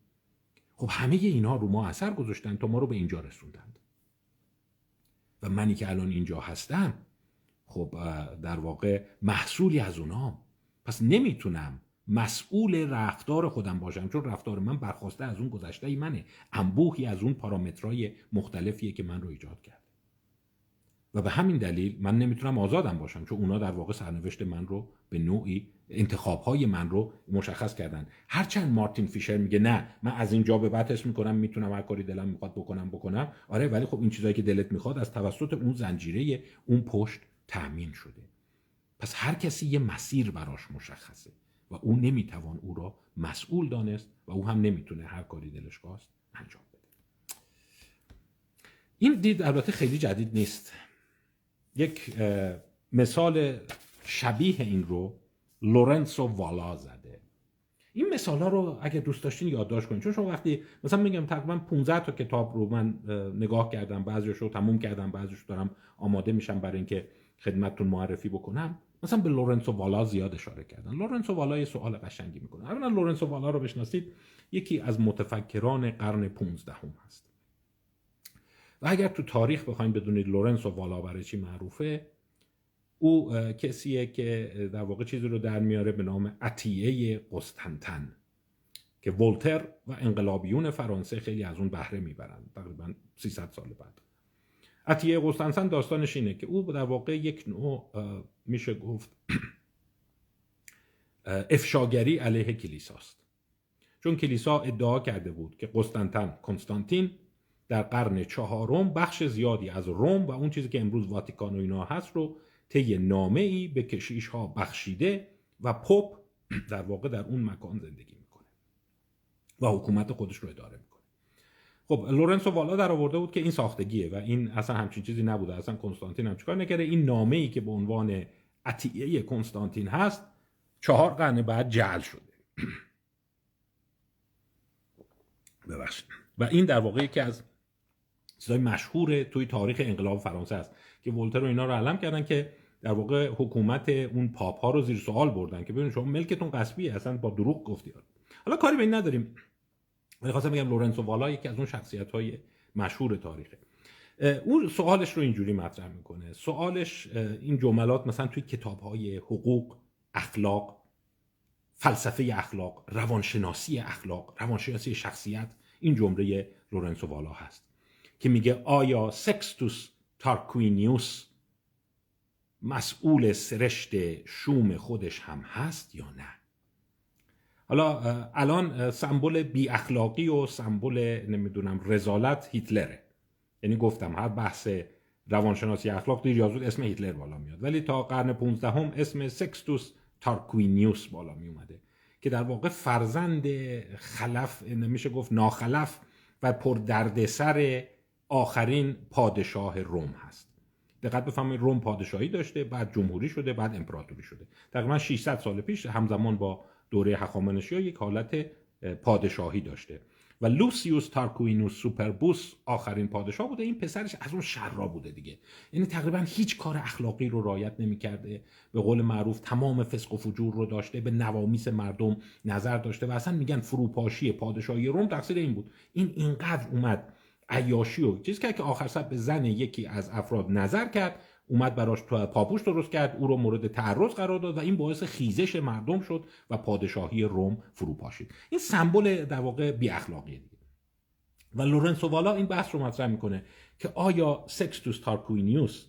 خب همه اینا رو ما اثر گذاشتن تا ما رو به اینجا رسوندند. و منی که الان اینجا هستم خب در واقع محصولی از اونام. پس نمی‌تونم مسئول رفتار خودم باشم چون رفتار من برخواسته از اون گذشته ای منه. انبوهی از اون پارامترهای مختلفیه که من رو ایجاد کرد و به همین دلیل من نمی‌تونم آزادم باشم چون اونا در واقع سرنوشت من رو به نوعی انتخابهای من رو مشخص کردن. هرچند مارتین فیشر میگه نه من از اینجا به بعد اسم می‌کنم می‌تونم هر کاری دلم می‌خواد بکنم بکنم. آره ولی خب این چیزایی که دلت می‌خواد از توسط اون زنجیره اون پشت تأمین شده. پس هر کسی یه مسیر براش مشخصه. و او نمی‌توان او را مسئول دانست و او هم نمی‌تونه هر کاری دلش خواست انجام بده. این دید البته خیلی جدید نیست. یک مثال شبیه این رو لورنسو والا زده. این مثال ها رو اگه دوست داشتین یادداشت کنید چون شما وقتی مثلا میگم تقریبا 15 تا کتاب رو من نگاه کردم بعضیش رو تموم کردم بعضیش دارم آماده میشم برای اینکه خدمتتون معرفی بکنم. مثلا به لورنسو والا زیاد اشاره کردن. لورنسو والا یه سوال قشنگی می‌کنه. اولا لورنسو والا رو بشناسید یکی از متفکران قرن 15 هم هست. و اگر تو تاریخ بخوایم بدونید لورنسو والا برای چی معروفه او کسیه که در واقع چیزی رو در میاره به نام عطیه قسطنطین که ولتر و انقلابیون فرانسه خیلی از اون بهره می‌برند تقریبا 300 سال بعد. عطیه قسطنطن داستانش اینه که او در واقع یک نوع میشه گفت [CLEARS THROAT] افشاگری علیه کلیساست چون کلیسا ادعا کرده بود که قسطنطن کنستانتین در قرن چهارم بخش زیادی از روم و اون چیزی که امروز واتیکان و اینا هست رو طی نامه ای به کشیش ها بخشیده و پوپ [CLEARS THROAT] در واقع در اون مکان زندگی می‌کنه و حکومت خودش رو اداره می‌کنه. خب لورنسو والا در آورده بود که این ساختگیه و این اصلا همچین چیزی نبوده. اصلا کنستانتین هم چیکار نکرده؟ این نامه ای که به عنوان عطیه کنستانتین هست چهار قرن بعد جعل شده. [CLEARS THROAT] ببخشید. و این در واقع یکی از چیزای مشهور توی تاریخ انقلاب فرانسه است که ولتر و اینا رو علم کردن که در واقع حکومت اون پاپ ها رو زیر سوال بردن که ببینید شما ملکتون قصبیه اصلا با دروغ گفتی. حالا کاری به این نداریم. من خواستم بگم لورنسو والا یکی از اون شخصیت های مشهور تاریخه. اون سوالش رو اینجوری مطرح می‌کنه. سوالش این جملات مثلا توی کتاب های حقوق اخلاق فلسفه اخلاق روانشناسی اخلاق روانشناسی شخصیت این جمله لورنسو والا هست که میگه آیا سکستوس تارکوینیوس مسئول سرشت شوم خودش هم هست یا نه؟ حالا الان سمبل بی اخلاقی و سمبل نمی‌دونم رذالت هیتلره. یعنی گفتم هر بحث روانشناسی اخلاق دیر یا اسم هیتلر بالا میاد. ولی تا قرن 15 هم اسم سکستوس تارکوینیوس بالا می اومده که در واقع فرزند خلف نمیشه گفت ناخلف و پر دردسر آخرین پادشاه روم هست. دقت بفهمید روم پادشاهی داشته بعد جمهوری شده بعد امپراتوری شده. تقریبا 600 سال پیش همزمان با دوره هخامنشی یک حالت پادشاهی داشته. و لوسیوس تارکوینوس سوپربوس آخرین پادشاه بوده. این پسرش از اون شرا بوده دیگه. یعنی تقریبا هیچ کار اخلاقی رو رعایت نمی‌کرده. به قول معروف تمام فسق و فجور رو داشته به نوامیس مردم نظر داشته و اصلا میگن فروپاشی پادشاهی روم تقصیر این بود. این اینقدر اومد عیاشی و چیز کرد که آخر سر به زن یکی از افراد نظر کرد اومد براش پاپوش درست کرد او رو مورد تعرض قرار داد و این باعث خیزش مردم شد و پادشاهی روم فرو پاشید. این سمبل در واقع بی اخلاقیه دیگه. و لورنسو والا این بحث رو مطرح می‌کنه که آیا سکستوس تارکوینیوس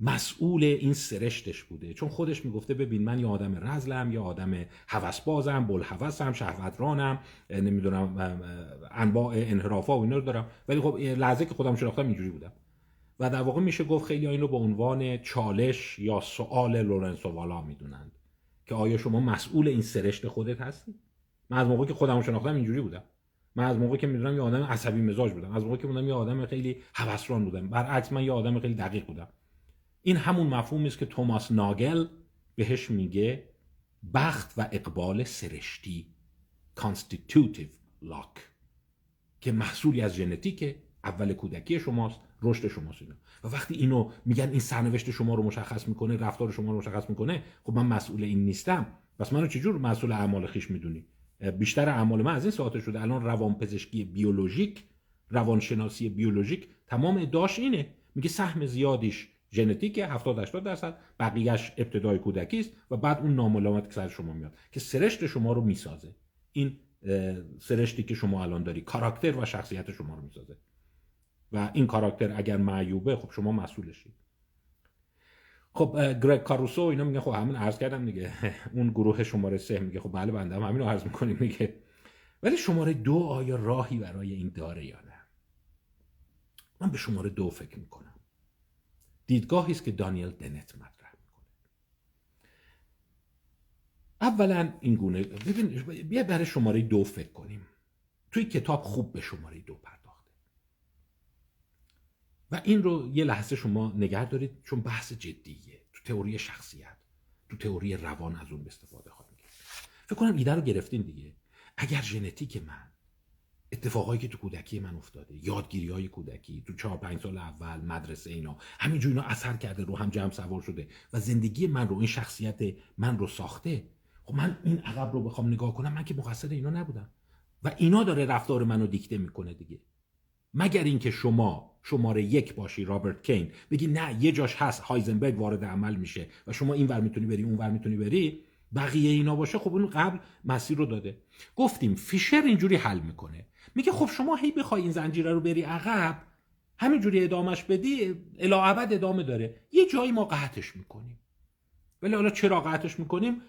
مسئول این سرشتش بوده؟ چون خودش می‌گفته ببین من یه آدم رذلم یا آدم هوسبازم بلحوثم شهوترانم نمی‌دونم انواع انحرافا و اینا رو دارم. ولی خب لحظه که خودم شناختم اینجوری بودم. و در واقع میشه گفت خیلی این رو به عنوان چالش یا سوال لورنسو والا می‌دونند که آیا شما مسئول این سرشت خودت هستی؟ من از موقعی که خودم شناختم اینجوری بودم. من از موقعی که می‌دونم یه آدم عصبی مزاج بودم. از موقعی که می‌دونم یه آدم خیلی هوسران بودم. برعکس من یه آدم خیلی دقیق بودم. این همون مفهومی است که توماس ناگل بهش میگه بخت و اقبال سرشتی constitutive lock که محصولی از ژنتیک اول کودکی شماست. رشد شماست اینا. و وقتی اینو میگن این سرنوشت شما رو مشخص می‌کنه رفتار شما رو مشخص می‌کنه خب من مسئول این نیستم. پس منو چجور مسئول اعمال خیش می‌دونی؟ بیشتر اعمال من از این ساعت شده. الان روانپزشکی بیولوژیک روانشناسی بیولوژیک تمام ادعاش اینه. میگه سهم زیادیش ژنتیک 70 80 درصد بقیهش ابتدای کودکی است و بعد اون ناملامت که سر شما میاد که سرشت شما رو می‌سازه. این سرشتی که شما الان داری کاراکتر و شخصیت شما رو می‌سازه. و این کاراکتر اگر معیوبه خب شما مسئولشید. خب گرگ کاروسو اینا میگه خب همین عرض کردم دیگه. [LAUGHS] اون گروه شماره سه میگه خب بله بنده هم همین رو عرض می‌کنیم میگه ولی شماره دو آیا راهی برای این داره یا نه؟ من به شماره دو فکر می‌کنم. دیدگاهی است که دانیل دنت مطرح می‌کنه. اولا این گونه ببین بیا برای شماره دو فکر کنیم. توی کتاب خوب به شماره دو پرداخته و این رو یه لحظه شما نگه دارید چون بحث جدیه. تو تئوری شخصیت تو تئوری روان از اون استفاده خواهیم کرد. فکر کنم ایده رو گرفتین دیگه. اگر ژنتیک من اتفاقایی که تو کودکی من افتاده یادگیری های کودکی تو چهار پنج سال اول مدرسه اینا همینجور اینا اثر کرده رو هم جمع سوار شده و زندگی من رو این شخصیت من رو ساخته خب من این عقب رو بخوام نگاه کنم من که مقصر اینا نبودم. و اینا داره رفتار منو دیکته می‌کنه دیگه. مگر اینکه شما شماره یک باشی رابرت کین. بگی نه یه جاش هست. هایزنبرگ وارد عمل میشه. و شما این ور می‌تونی بری اون ور می‌تونی بری. بقیه اینا باشه خب اون قبل مسیر رو داده. گفتیم فیشر اینجوری حل می‌کنه. میگه خب شما هی بخوای این زنجیره رو بری عقب همینجوری ادامش بدی الا ابد ادامه داره. یه جایی ما قطعش می‌کنیم. ولی حالا چرا قطعش می‌کنیم؟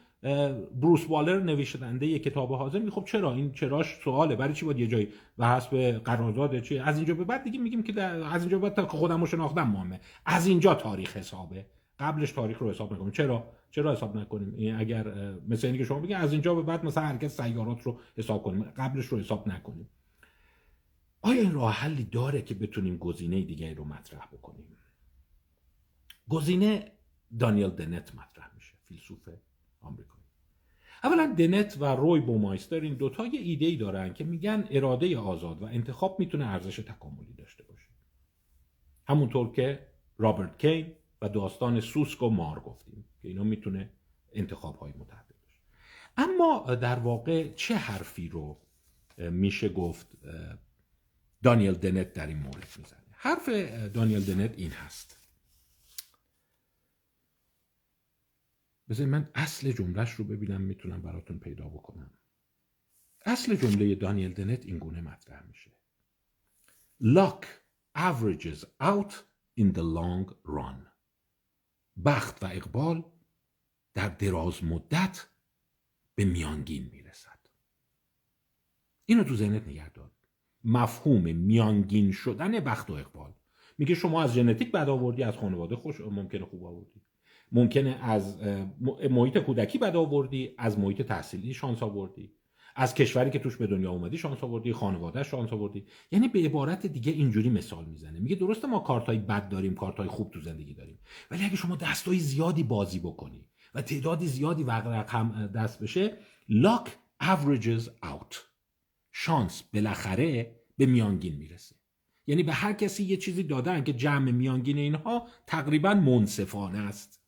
بروس والر نویسنده کتاب حاضر میگه خب چرا؟ این چراش سواله. برای چی باید یه جایی و حسب قرارداد چی؟ از اینجا به بعد دیگه میگیم که از اینجا بعد تا خودم رو شناختم مهمه. از اینجا تاریخ حسابه. قبلش تاریخ رو حساب نکنیم. چرا؟ چرا حساب نکنیم؟ اگر مثل اینکه شما بگید از اینجا به بعد مثلا هرکس سیارات رو حساب کنیم. قبلش رو حساب نکنیم. آیا این راه حلی داره که بتونیم گزینه دیگری رو مطرح بکنیم؟ گزینه دانیل دنت مطرح میشه فیلسوف آمریکایی. اولا دنت و روی بومایستر این دوتا یه ایده ای دارن که میگن اراده آزاد و انتخاب می‌تونه ارزش تکاملی داشته باشه. همونطور که رابرت کین و داستان سوسک و مار گفتیم که اینا می‌تونه انتخاب های متعدد باشه. اما در واقع چه حرفی رو میشه گفت دانیل دنت در این مورد می‌زنه؟ حرف دانیل دنت این هست. بذارید من اصل جملهش رو ببینم می‌تونم براتون پیدا بکنم. اصل جمله دانیل دنت این گونه مطرح میشه. Luck averages out in the long run. بخت و اقبال در دراز مدت به میانگین می‌رسد. اینو تو ذهنت نگه دار. مفهوم میانگین شدن بخت و اقبال. میگه شما از ژنتیک بد آوردی از خانواده خوش ممکنه خوب آوردی. ممکنه از محیط کودکی بد آوردی از محیط تحصیلی شانس آوردی. از کشوری که توش به دنیا اومدی شانس آوردی خانواده شانس آوردی. یعنی به عبارت دیگه اینجوری مثال می‌زنه. میگه درسته ما کارتای بد داریم کارتای خوب تو زندگی داریم. ولی اگه شما دستای زیادی بازی بکنی و تعدادی زیادی رقم دست بشه لاک averages out. شانس بالاخره به میانگین می‌رسه. یعنی به هر کسی یه چیزی دادن که جمع میانگین اینها تقریبا منصفانه است.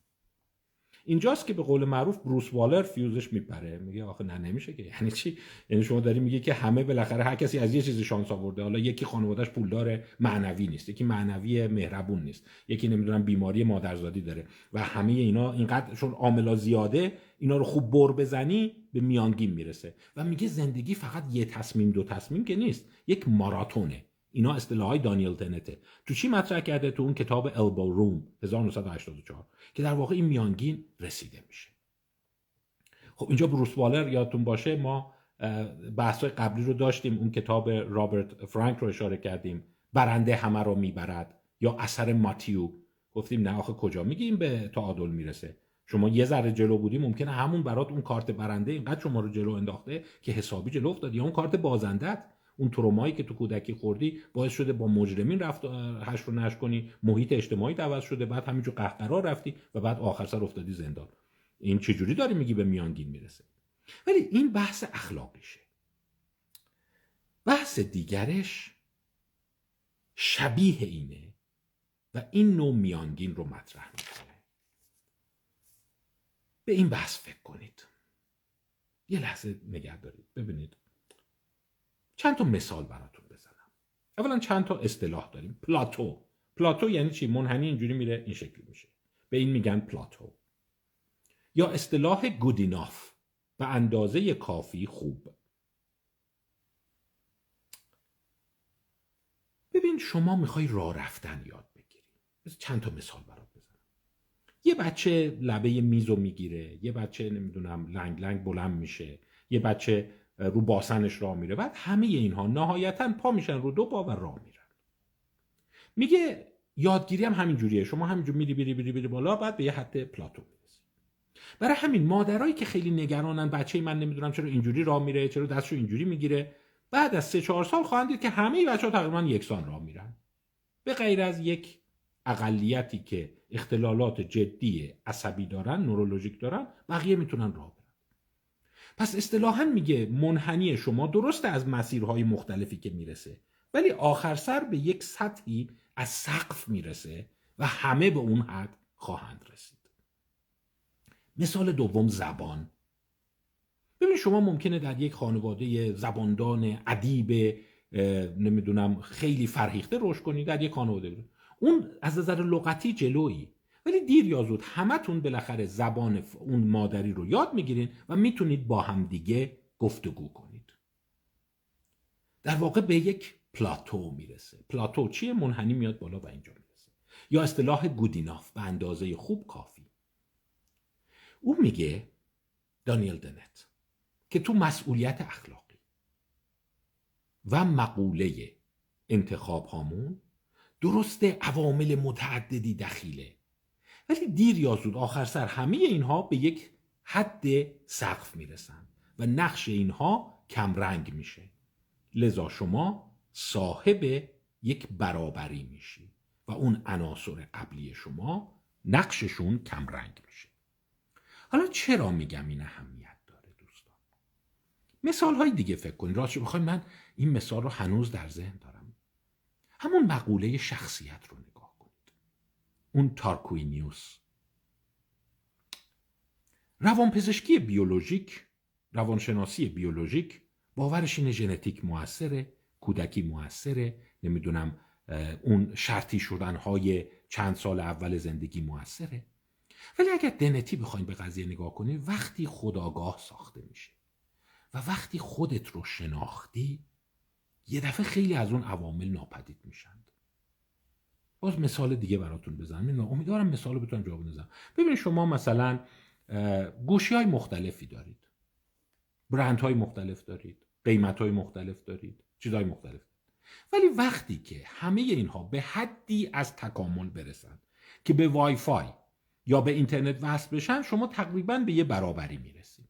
اینجاست که به قول معروف بروس والر فیوزش میپره میگه آخه نه نمیشه که. [LAUGHS] یعنی چی؟ یعنی شما داری میگه که همه بالاخره هر کسی از یه چیزی شانس آورده. حالا یکی خانوادهش پولدار معنوی نیست یکی معنوی مهربون نیست یکی نمی‌دونم بیماری مادرزادی داره و همه اینا اینقدر چون عاملا زیاده اینا رو خوب بر بزنی به میانگین می‌رسه. و میگه زندگی فقط یه تصمیم دو تصمیم که نیست یک ماراتونه. اینا اصطلاح های دانیل تنته تو چی مطرح کرده؟ تو اون کتاب البو روم 1984 که در واقع این میانگین رسیده میشه. خب اینجا بروس والر یادتون باشه ما بحث قبلی رو داشتیم. اون کتاب رابرت فرانک رو اشاره کردیم. برنده همه رو می‌برد. یا اثر ماتیو. گفتیم نه آخه کجا؟ میگیم به تعادل می‌رسه. شما یه ذره جلو بودی ممکنه همون برات اون کارت برنده اینقدر شما رو جلو انداخته که حسابی جلو افتاد. یا اون کارت بازندت. اون ترومایی که تو کودکی خوردی باعث شده با مجرمین رفت هش رو نش کنی محیط اجتماعی عوض شده بعد همینجور قهقرا رفتی و بعد آخر سر افتادی زندان. این چجوری داری میگی به میانگین می‌رسه؟ ولی این بحث اخلاقیشه. بحث دیگرش شبیه اینه و این نوع میانگین رو مطرح می‌کنه. به این بحث فکر کنید. یه لحظه نگه دارید. ببینید. چند تا مثال براتون بزنم. اولا چند تا اصطلاح داریم. پلاتو. پلاتو یعنی چی؟ منحنی اینجوری میره این شکلی میشه. به این میگن پلاتو. یا اصطلاح گودیناف به اندازه کافی خوب. ببین شما می‌خوای راه رفتن یاد بگیری. چند تا مثال برات بزنم. یه بچه لبه میزو می‌گیره. یه بچه نمی‌دونم لنگ لنگ بلند میشه. یه بچه رو باسنش راه میره. بعد همه اینها نهایتا پا میشن رو دو پا و راه میرن. میگه یادگیری هم همین جوریه. شما همینجور میری بری بری بری بالا بعد به یه حد پلاتو می‌رسی. برای همین مادرایی که خیلی نگرانن بچه من نمی‌دونم چرا اینجوری راه میره چرا دستشو اینجوری می‌گیره بعد از سه چهار سال خواهند دید که همه بچه ها تقریبا یکسان راه میرن. به غیر از یک اقلیتی که اختلالات جدی عصبی دارن نورولوژیک دارن بقیه می‌تونن راه پس اصطلاحا میگه منحنی شما درسته از مسیرهای مختلفی که می‌رسه ولی آخر سر به یک سطحی از سقف می‌رسه و همه به اون حد خواهند رسید. مثال دوم زبان. ببین شما ممکنه در یک خانواده زباندان ادیب نمی‌دونم خیلی فرهیخته رشد کنی در یک خانواده. اون از نظر لغتی جلویی. ولی دیر یا زود همتون بالاخره زبان اون مادری رو یاد می‌گیرین و می‌تونید با هم دیگه گفتگو کنید. در واقع به یک پلاتو می‌رسه. پلاتو چیه؟ منحنی میاد بالا و اینجا می‌رسه. یا اصطلاح گودیناف به اندازه خوب کافی. او میگه دانیل دنت که تو مسئولیت اخلاقی و مقوله انتخاب هامون درست عوامل متعددی دخیله. ولی دیر یا زود آخر سر همه اینها به یک حد سقف می‌رسن و نقش اینها کمرنگ میشه. لذا شما صاحب یک برابری میشی و اون عناصر قبلی شما نقششون کمرنگ میشه. حالا چرا میگم این اهمیت داره دوستان؟ مثال های دیگه فکر کنید. راستش بخوای من این مثال رو هنوز در ذهن دارم. همون مقوله شخصیت رو نگاه کنید اون تارکوینیوس روانپزشکی بیولوژیک روانشناسی بیولوژیک باورش اینه ژنتیک موثره کودکی موثره نمی‌دونم اون شرطی شدن های چند سال اول زندگی موثره. ولی اگر دنتی بخوایم به قضیه نگاه کنیم وقتی خداگاه ساخته میشه و وقتی خودت رو شناختی یه دفعه خیلی از اون عوامل ناپدید میشند باز مثال دیگه براتون بزنم. امیدوارم مثال بتونم جواب بزنم ببینید شما مثلا گوشی های مختلفی دارید. برند های مختلف دارید. قیمت های مختلف دارید. چیزهای مختلف. ولی وقتی که همه اینها به حدی از تکامل برسن که به وای فای یا به اینترنت وصل بشن شما تقریبا به یه برابری می‌رسید.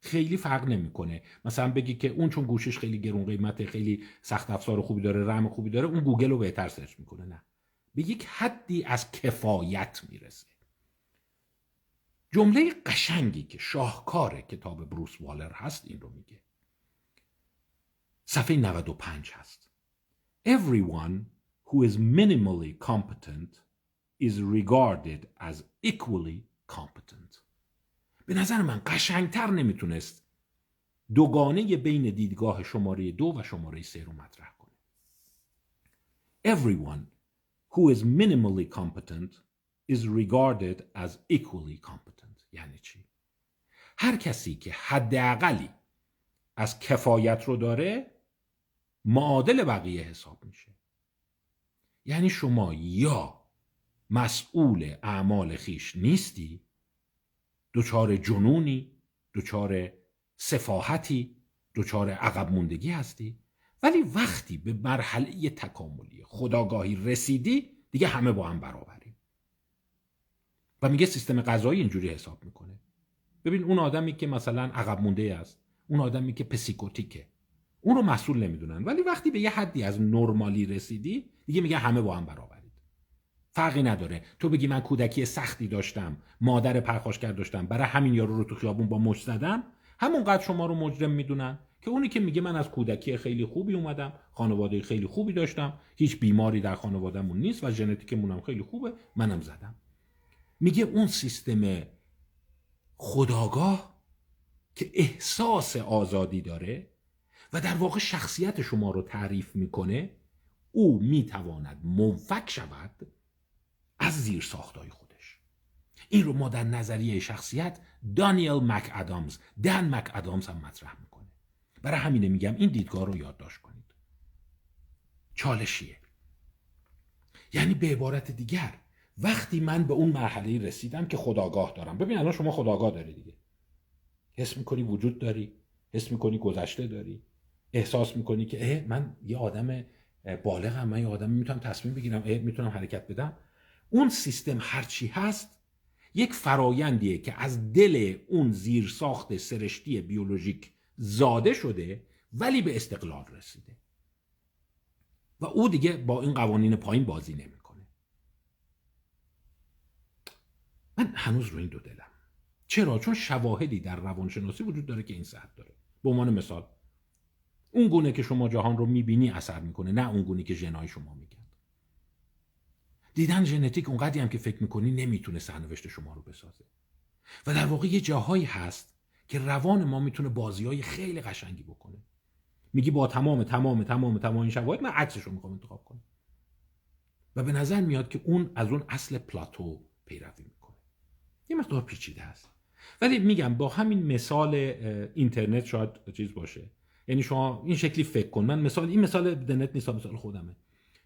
خیلی فرق نمی‌کنه. مثلا بگی که اون چون گوشیش خیلی گرون قیمت خیلی سخت افزار خوبی داره رم خوبی داره اون گوگل رو بهتر search می‌کنه. نه. به یک حدی از کفایت می‌رسه. جمله قشنگی که شاهکار کتاب بروس والر هست این رو میگه. صفحه 95 هست. Everyone who is minimally competent is regarded as equally competent. به nazar من قشنگتر نمی‌تونست دوگانه بین دیدگاه شماره دو و شماره سه رو مطرح کنه. Everyone who is minimally competent is regarded as equally competent. یعنی چی؟ هر کسی که حداقلی از کفایت رو داره معادل بقیه حساب میشه. یعنی شما یا مسئول اعمال خیش نیستی دچار جنونی دچار سفاحتی دچار عقب موندگی هستی. ولی وقتی به مرحله تکاملی خداگاهی رسیدی دیگه همه با هم برابریم. و میگه سیستم غذایی اینجوری حساب می‌کنه. ببین اون آدمی که مثلا عقب مونده است اون آدمی که پسیکوتیکه. اون رو مسئول نمی‌دونن. ولی وقتی به یه حدی از نرمالی رسیدی دیگه میگه همه با هم برابرید. فرقی نداره. تو بگی من کودکی سختی داشتم مادر پرخاشگر داشتم برای همین یارو رو تو خیابون با مش زدم. همونقدر شما رو مجرم می‌دونن. که اونی که میگه من از کودکی خیلی خوبی اومدم خانواده خیلی خوبی داشتم هیچ بیماری در خانوادهمون نیست و ژنتیکمون هم خیلی خوبه منم زدم. میگه اون سیستم خداگاه که احساس آزادی داره و در واقع شخصیت شما رو تعریف می‌کنه او می‌تواند منفک شود از زیر ساختای خودش. این رو ما در نظریه شخصیت دانیل مک ادامز دن مک ادامز هم مطرح برای همینه میگم این دیدگاه رو یادداشت کنید. چالشیه. یعنی به عبارت دیگر وقتی من به اون مرحله رسیدم که خداگاه دارم. ببین الان شما خداگاه داری دیگه. حس می‌کنی وجود داری حس می‌کنی گذشته داری. احساس می‌کنی که اه من یه آدم بالغم من یه آدم می‌تونم تصمیم بگیرم اه می‌تونم حرکت بدم. اون سیستم هرچی هست یک فرایندیه که از دل اون زیر ساخت سرشتی بیولوژیک زاده شده ولی به استقلال رسیده. و او دیگه با این قوانین پایین بازی نمی‌کنه. من هنوز رو این دو دلم. چرا؟ چون شواهدی در روانشناسی وجود داره که این صحت داره. به عنوان مثال اون گونه که شما جهان رو می‌بینی اثر می‌کنه نه اون گونه که ژنای شما میگن. دیدن ژنتیک اونقدری هم که فکر می‌کنی نمی‌تونه سرنوشت شما رو بسازه. و در واقع یه جاهایی هست که روان ما می‌تونه بازی های خیلی قشنگی بکنه. میگی با تمام تمام تمام تمام این شواهد من عکسش رو می‌خوام انتخاب کنم. و به نظر میاد که اون از اون اصل پلاتو پیروی می‌کنه. یه مقدار پیچیده است. ولی میگم با همین مثال اینترنت شاید چیز باشه. یعنی شما این شکلی فکر کن. من مثال این مثال دنت نیست مثال خودمه.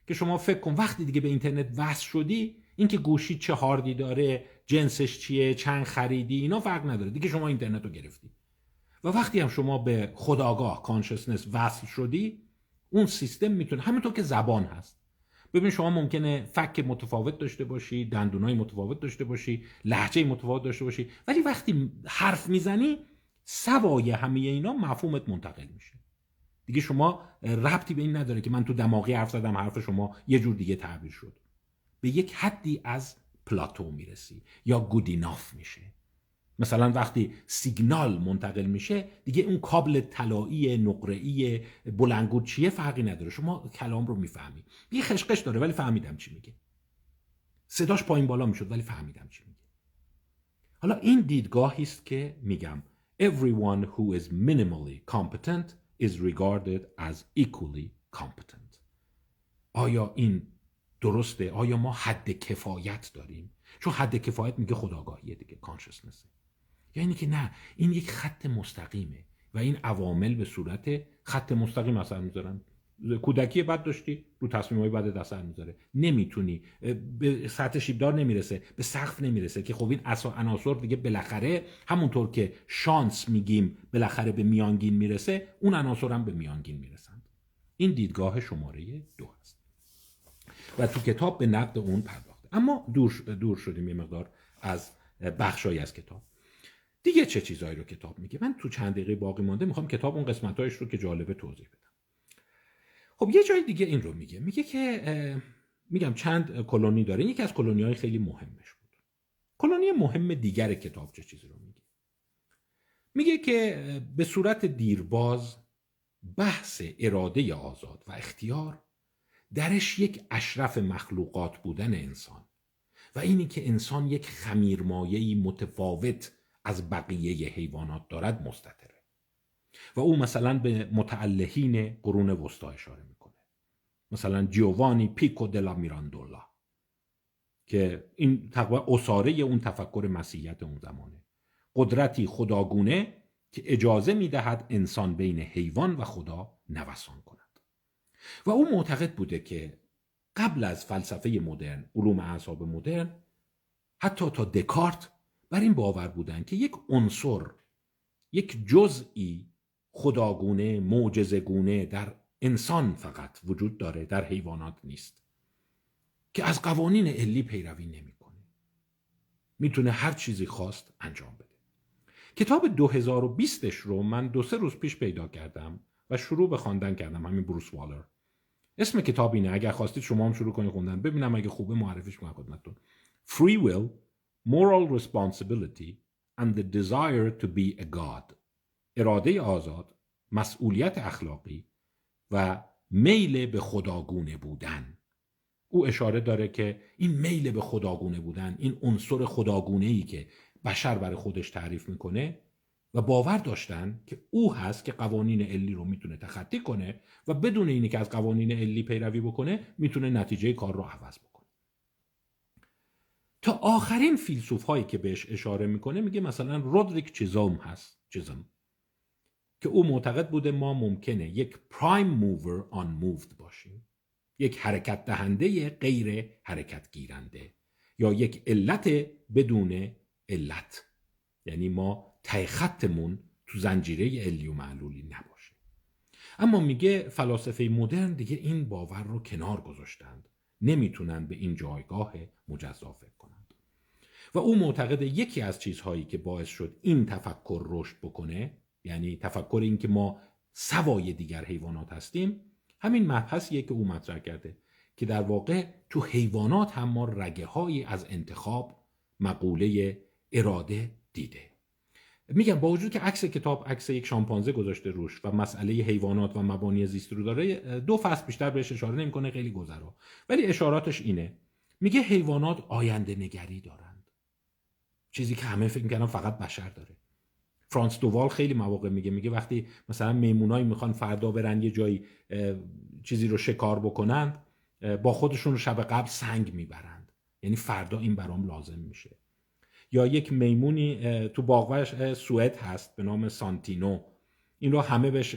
که شما فکر کن وقتی دیگه به اینترنت وصل شدی اینکه گوشی چه هاردی داره جنسش چیه چند خریدی اینا فرق نداره. دیگه شما اینترنت رو گرفتی. و وقتی هم شما به خداگاه کانشسنس وصل شدی اون سیستم می‌تونه همونطور که زبان هست. ببین شما ممکنه فک متفاوت داشته باشی دندونای متفاوت داشته باشی لحجه متفاوت داشته باشی ولی وقتی حرف می‌زنی سوای همه اینا مفهومت منتقل میشه. دیگه شما ربطی به این نداره که من تو دماغی حرف زدم حرف شما یه جور دیگه تعبیر شد. به یک حدی از پلاتو می‌رسی یا گودیناف میشه. مثلا وقتی سیگنال منتقل میشه دیگه اون کابل طلایی نقره‌ای بلنگود چیه؟ فرقی نداره. شما کلام رو می‌فهمی. یه خشخش داره ولی فهمیدم چی میگه. صداش پایین بالا می‌شد ولی فهمیدم چی میگه. حالا این دیدگاهی است که میگم everyone who is minimally competent is regarded as equally competent. آیا این درسته؟ آیا ما حد کفایت داریم؟ چون حد کفایت میگه خداگاهیه دیگه کانشسنسه یعنی که نه این یک خط مستقیمه و این عوامل به صورت خط مستقیم اثر می‌ذارن. کودکی بد داشتی رو تصمیم های بد اثر می‌ذاره. نمی‌تونی. به سطح شیبدار نمی‌رسه به سقف نمی‌رسه که خب این عناصر دیگه بالاخره همونطور که شانس میگیم بالاخره به میانگین می‌رسه اون عناصر هم به میانگین می‌رسند. این دیدگاه شماره دو هست. و تو کتاب به نقد اون پرداخته. اما دور, دور شدیم یه مقدار از بخشایی از کتاب. دیگه چه چیزهایی رو کتاب میگه؟ من تو چند دقیقه باقی مانده می‌خوام کتاب اون قسمتهایش رو که جالبه توضیح بدم. خب یه جای دیگه این رو میگه. میگه که میگم چند کلونی داره. یکی از کلونی های خیلی مهمش بود. کلونی مهم دیگر کتاب چه چیزی رو میگه؟ میگه که به صورت دیرباز بحث اراده آزاد و اختیار درش یک اشرف مخلوقات بودن انسان و اینی که انسان یک خمیرمایهی متفاوت از بقیه حیوانات دارد مستطره. و او مثلا به متعلهین قرون وسطا اشاره می‌کنه. مثلا جیوانی پیکو دلا میراندولا که این تقریبا اصاره اون تفکر مسیحیت اون زمانه. قدرتی خداگونه که اجازه می‌دهد انسان بین حیوان و خدا نوسان کند. و او معتقد بوده که قبل از فلسفه مدرن علوم اعصاب مدرن حتی تا دکارت بر این باور بودن که یک عنصر یک جزئی خداگونه معجزهگونه در انسان فقط وجود داره در حیوانات نیست که از قوانین علی پیروی نمی‌کنه. می‌تونه هر چیزی خواست انجام بده. کتاب 2020ش رو من دو سه روز پیش پیدا کردم. و شروع به خواندن کردم. همین بروس والر. اسم کتاب اینه. اگر خواستید شما هم شروع کنید خوندن. ببینم اگه خوبه معرفیش کنم خدمتتون. Free Will moral responsibility and the desire to be a god. اراده آزاد مسئولیت اخلاقی و میل به خداگونه بودن. او اشاره داره که این میل به خداگونه بودن این عنصر خداگونه ای که بشر برای خودش تعریف می‌کنه و باور داشتن که او هست که قوانین علی رو می‌تونه تخطی کنه و بدون اینی که از قوانین علی پیروی بکنه می‌تونه نتیجه کار رو عوض بکنه. تا آخرین فیلسوف هایی که بهش اشاره می‌کنه میگه مثلا رودریک چیزوم هست چیزم که او معتقد بوده ما ممکنه یک پرایم موور آن موفد باشیم. یک حرکت دهنده غیر حرکت گیرنده یا یک علت بدون علت. یعنی ما ته خطمون تو زنجیره علی و معلولی نباشه. اما میگه فلاسفه مدرن دیگه این باور رو کنار گذاشتند. نمی‌تونن به این جایگاه مجزا فکر کنند. و او معتقد یکی از چیزهایی که باعث شد این تفکر رشد بکنه یعنی تفکر این که ما سوای دیگر حیوانات هستیم همین مبحثیه که او مطرح کرده که در واقع تو حیوانات هم ما رگه هایی از انتخاب مقوله اراده دیده. میگم با وجود که عکس کتاب عکس یک شامپانزه گذاشته روش و مسئله حیوانات و مبانی زیست رو داره دو فصل بیشتر بهش اشاره نمی‌کنه خیلی گذرا. ولی اشاراتش اینه. میگه حیوانات آینده نگری دارند. چیزی که همه فکر می‌کنن فقط بشر داره. فرانس دووال خیلی مواقع میگه میگه وقتی مثلا میمونایی می‌خوان فردا برن یه جایی چیزی رو شکار بکنند با خودشون رو شب قبل سنگ می‌برند. یعنی فردا این برام لازم میشه. یا یک میمونی تو باغوش سوئد هست به نام سانتینو. این رو همه بهش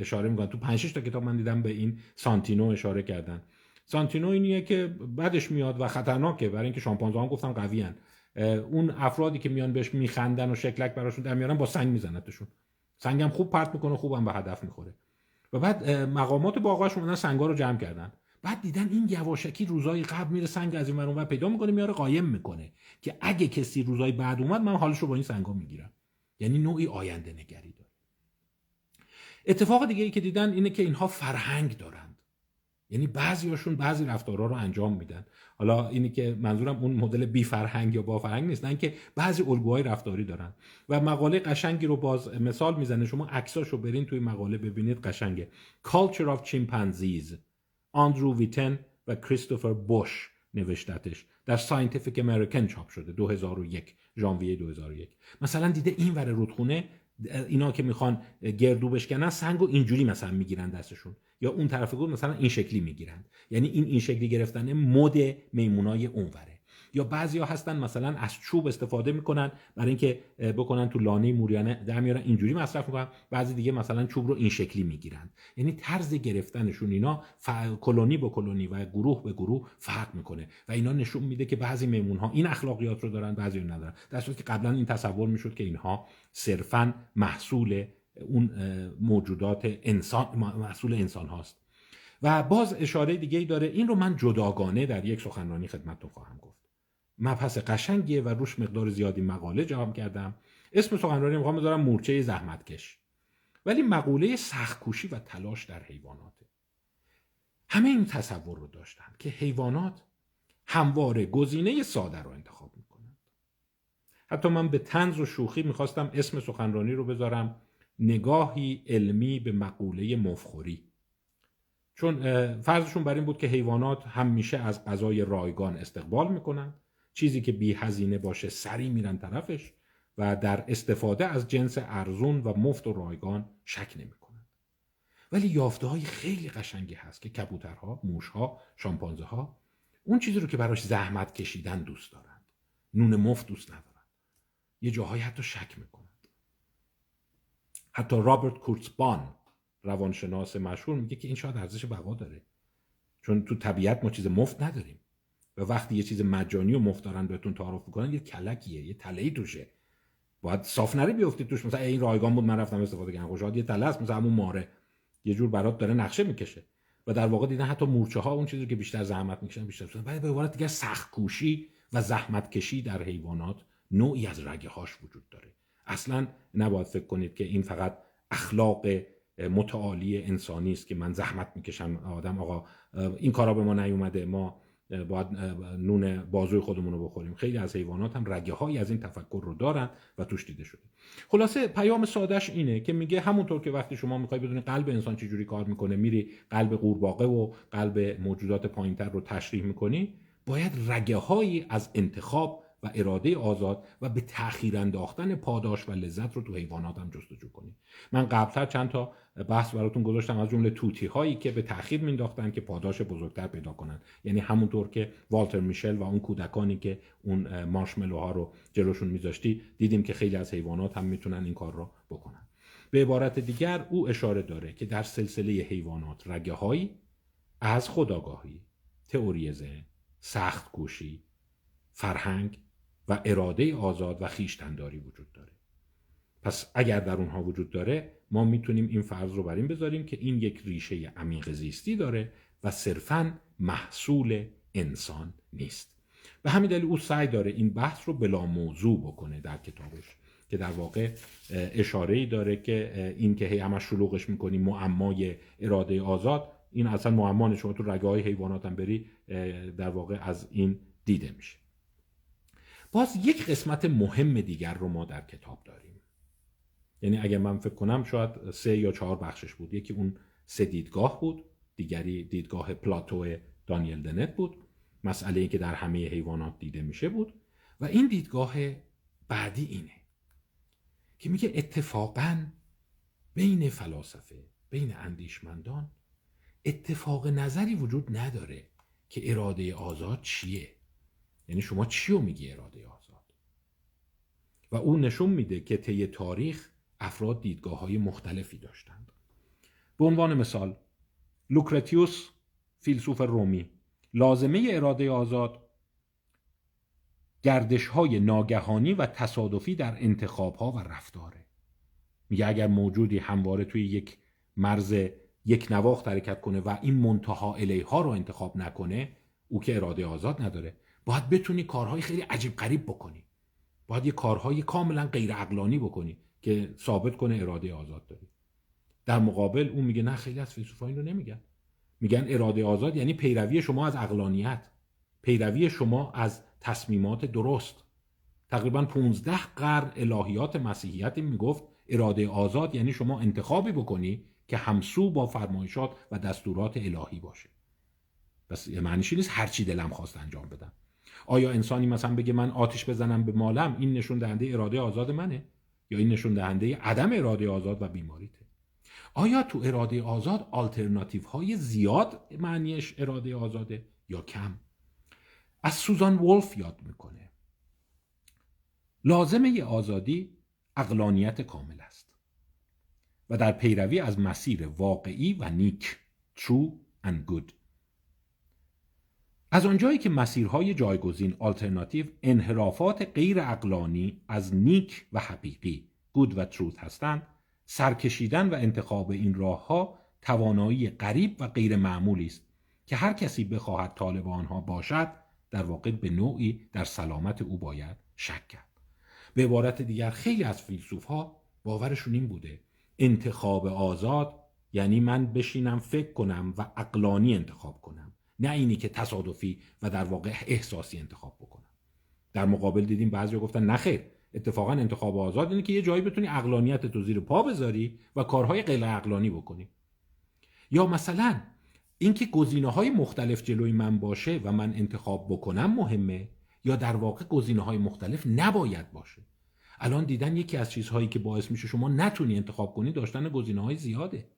اشاره می‌کنن. تو 5 تا کتاب من دیدم به این سانتینو اشاره کردن. سانتینو اینیه که بعدش میاد و خطرناکه. برای اینکه شامپانزه هم گفتم قوی اون افرادی که میان بهش میخندن و شکلک براشون در میارن با سنگ میزنتشون سنگ هم خوب پرت می‌کنه خوبم به هدف می‌خوره. و بعد مقامات باغاش اومدن سنگا رو جمع کردن. بعد دیدن این یواشکی روزای قبل میره سنگ از این و پیدا می‌کنه میاره قایم می‌کنه که اگه کسی روزای بعد اومد من حالش رو با این سنگا می‌گیرم. یعنی نوعی آینده نگری داره. اتفاق دیگه ای که دیدن اینه که اینها فرهنگ دارند. یعنی بعضیاشون بعضی رفتارها رو انجام میدن. حالا اینی که منظورم اون مدل بی فرهنگ یا با فرهنگ نیست که بعضی الگوهای رفتاری دارن. و مقاله قشنگی رو باز مثال می‌زنه. شما عکساشو برین توی مقاله ببینید قشنگه. Culture of Chimpanzees. آندرو ویتن و کریستوفر بوش نوشتتش. در Scientific American چاپ شده 2001 ژانویه 2001 مثلا دیده این ور رودخونه اینا که می‌خوان گردو بشکنن سنگ و اینجوری مثلا می‌گیرن دستشون. یا اون طرف گل مثلا این شکلی می‌گیرن. یعنی این این شکلی گرفتن مد میمونای اونوره یا بعضیا هستن مثلا از چوب استفاده می‌کنن برای اینکه بکنن تو لانه موریانه. در میارن اینجوری مصرف می‌کنن بعضی دیگه مثلا چوب رو این شکلی می‌گیرن. یعنی طرز گرفتنشون اینا کلونی به کلونی و گروه به گروه فرق می‌کنه و اینا نشون میده که بعضی میمون ها این اخلاقیات رو دارن بعضی رو ندارن. در که قبلا این تصور می‌شد که اینها صرفا محصول اون موجودات انسان محصول انسان هاست. و باز اشاره دیگه ای داره این رو من جداگانه در یک سخنرانی خدمتتون خواهم گفت. مبحث قشنگیه و روش مقدار زیادی مقاله جواب کردم اسم سخنرانی می‌خوام بذارم مورچه زحمتکش. ولی مقوله سختکوشی و تلاش در حیواناته. همه این تصور رو داشتن که حیوانات همواره گزینه ساده رو انتخاب می‌کنند. حتی من به تنز و شوخی می‌خواستم اسم سخنرانی رو بذارم نگاهی علمی به مقوله مفخوری. چون فرضشون بر این بود که حیوانات همیشه از غذای رایگان استقبال می‌کنن چیزی که بی هزینه باشه سری میرن طرفش و در استفاده از جنس ارزون و مفت و رایگان شک نمی‌کنن. ولی یافته های خیلی قشنگی هست که کبوترها، موشها، شامپانزه ها اون چیزی رو که براش زحمت کشیدن دوست دارند نون مفت دوست ندارند یه جاهایی حتی شک می‌کنند حتی رابرت کورتسبان روانشناس مشهور میگه که این شاید ارزش بقا داره. چون تو طبیعت ما چیز مفت نداریم. و وقتی یه چیز مجانی و مفت دارن بهتون تعارف می‌کنن یه کلکیه یه تله توشه. باید صاف نره بیفتید توش. مثلا این رایگان بود من رفتم استفاده کردم. خوشحال یه تله است مثلا همون ماره. یه جور برات داره نقشه می‌کشه. و در واقع دیدن حتی مورچه ها اون چیزی که بیشتر زحمت می‌کشن بیشتر ولی به عبارت دیگه سخت کوشی و زحمت کشی در حیوانات نوعی از رگه هاش وجود داره. اصلا نباید فکر کنید که این فقط اخلاق متعالی انسانی است که من زحمت می‌کشم. آدم آقا این کارا به ما نیومده. ما باید نون بازوی خودمون رو بخوریم. خیلی از حیوانات هم رگه هایی از این تفکر رو دارن و توش دیده شده. خلاصه پیام سادش اینه که میگه همونطور که وقتی شما می‌خوای بدونی قلب انسان چجوری کار می‌کنه میری قلب قورباغه و قلب موجودات پایینتر رو تشریح می‌کنی باید رگه هایی از انتخاب و اراده آزاد و به تأخیر انداختن پاداش و لذت رو تو حیوانات هم جستجو کنیم من قبلتر چند تا بحث براتون گذاشتم از جمله توتی هایی که به تأخیر مینداختن که پاداش بزرگتر پیدا کنن. یعنی همونطور که والتر میشل و اون کودکانی که اون مارشملوها رو جلوشون میذاشتی دیدیم که خیلی از حیوانات هم می‌تونن این کار رو بکنن. به عبارت دیگر او اشاره داره که در سلسله حیوانات رگه هایی از خداگاهی تئوری ذهن سخت گوشی فرهنگ و اراده آزاد و خیشتنداری وجود داره. پس اگر در اونها وجود داره ما می‌تونیم این فرض رو بر بذاریم که این یک ریشه عمیق زیستی داره و صرفا محصول انسان نیست. به همین دلیل او سعی داره این بحث رو بلا موضوع بکنه در کتابش که در واقع اشاره ای داره که این که هی همش شلوغش می‌کنیم معمای اراده آزاد این اصلا معما شما تو رگه های حیوانات هم بری در واقع از این دیده میشه. باز یک قسمت مهم دیگر رو ما در کتاب داریم. یعنی اگر من فکر کنم شاید سه یا چهار بخشش بود. یکی اون سه دیدگاه بود دیگری دیدگاه پلاتو دانیل دنت بود. مسئله ای که در همه حیوانات دیده میشه بود. و این دیدگاه بعدی اینه که میگه اتفاقا بین فلاسفه بین اندیشمندان اتفاق نظری وجود نداره که اراده آزاد چیه. یعنی شما چی رو میگی اراده آزاد؟ و اون نشون میده که طی تاریخ افراد دیدگاه های مختلفی داشتند. به عنوان مثال لوکرتیوس فیلسوف رومی لازمه اراده آزاد گردش های ناگهانی و تصادفی در انتخاب ها و رفتاره. میگه اگر موجودی همواره توی یک مرز یک نواخت حرکت کنه و این منتها الیها رو انتخاب نکنه او که اراده آزاد نداره. باید بتونی کارهای خیلی عجیب غریب بکنی. باید یه کارهای کاملا غیر عقلانی بکنی. که ثابت کنه اراده آزاد داری در مقابل اون میگه نه خیلی از فیلسوفا این رو نمیگن. میگن اراده آزاد یعنی پیروی شما از عقلانیت. پیروی شما از تصمیمات درست. تقریبا 15 قرن الهیات مسیحیت می‌گفت اراده آزاد یعنی شما انتخابی بکنی که همسو با فرمایشات و دستورات الهی باشه. پس یه معنیشی نیست هرچی دلم خواست انجام بدم. آیا انسانی مثلا بگه من آتش بزنم به مالم؟ این نشون دهنده اراده آزاد منه. یا این نشون دهنده عدم اراده آزاد و بیماریته. آیا تو اراده آزاد آلترناتیو های زیاد معنیش اراده آزاده یا کم؟ از سوزان ولف یاد می‌کنه. لازمه آزادی اقلانیت کامل است و در پیروی از مسیر واقعی و نیک true and good. از آنجایی که مسیرهای جایگزین آلترناتیو انحرافات غیر اقلانی از نیک و حقیقی گود و تروت هستند سرکشیدن و انتخاب این راه ها توانایی غریب و غیر معمولی است که هر کسی بخواهد طالب آنها باشد در واقع به نوعی در سلامت او باید شک کرد. به عبارت دیگر خیلی از فیلسوف ها باورشون این بوده انتخاب آزاد یعنی من بشینم فکر کنم و اقلانی انتخاب کنم. نه اینی که تصادفی و در واقع احساسی انتخاب بکنم. در مقابل دیدیم بعضی گفتن نخیر اتفاقا انتخاب آزاد اینه که یه جایی بتونی اقلانیت تو زیر پا بذاری و کارهای غیر اقلانی بکنی. یا مثلا اینکه گزینه های مختلف جلوی من باشه و من انتخاب بکنم مهمه یا در واقع گزینه های مختلف نباید باشه. الان دیدن یکی از چیزهایی که باعث میشه شما نتونی انتخاب کنی داشتن گزینه های زیاده.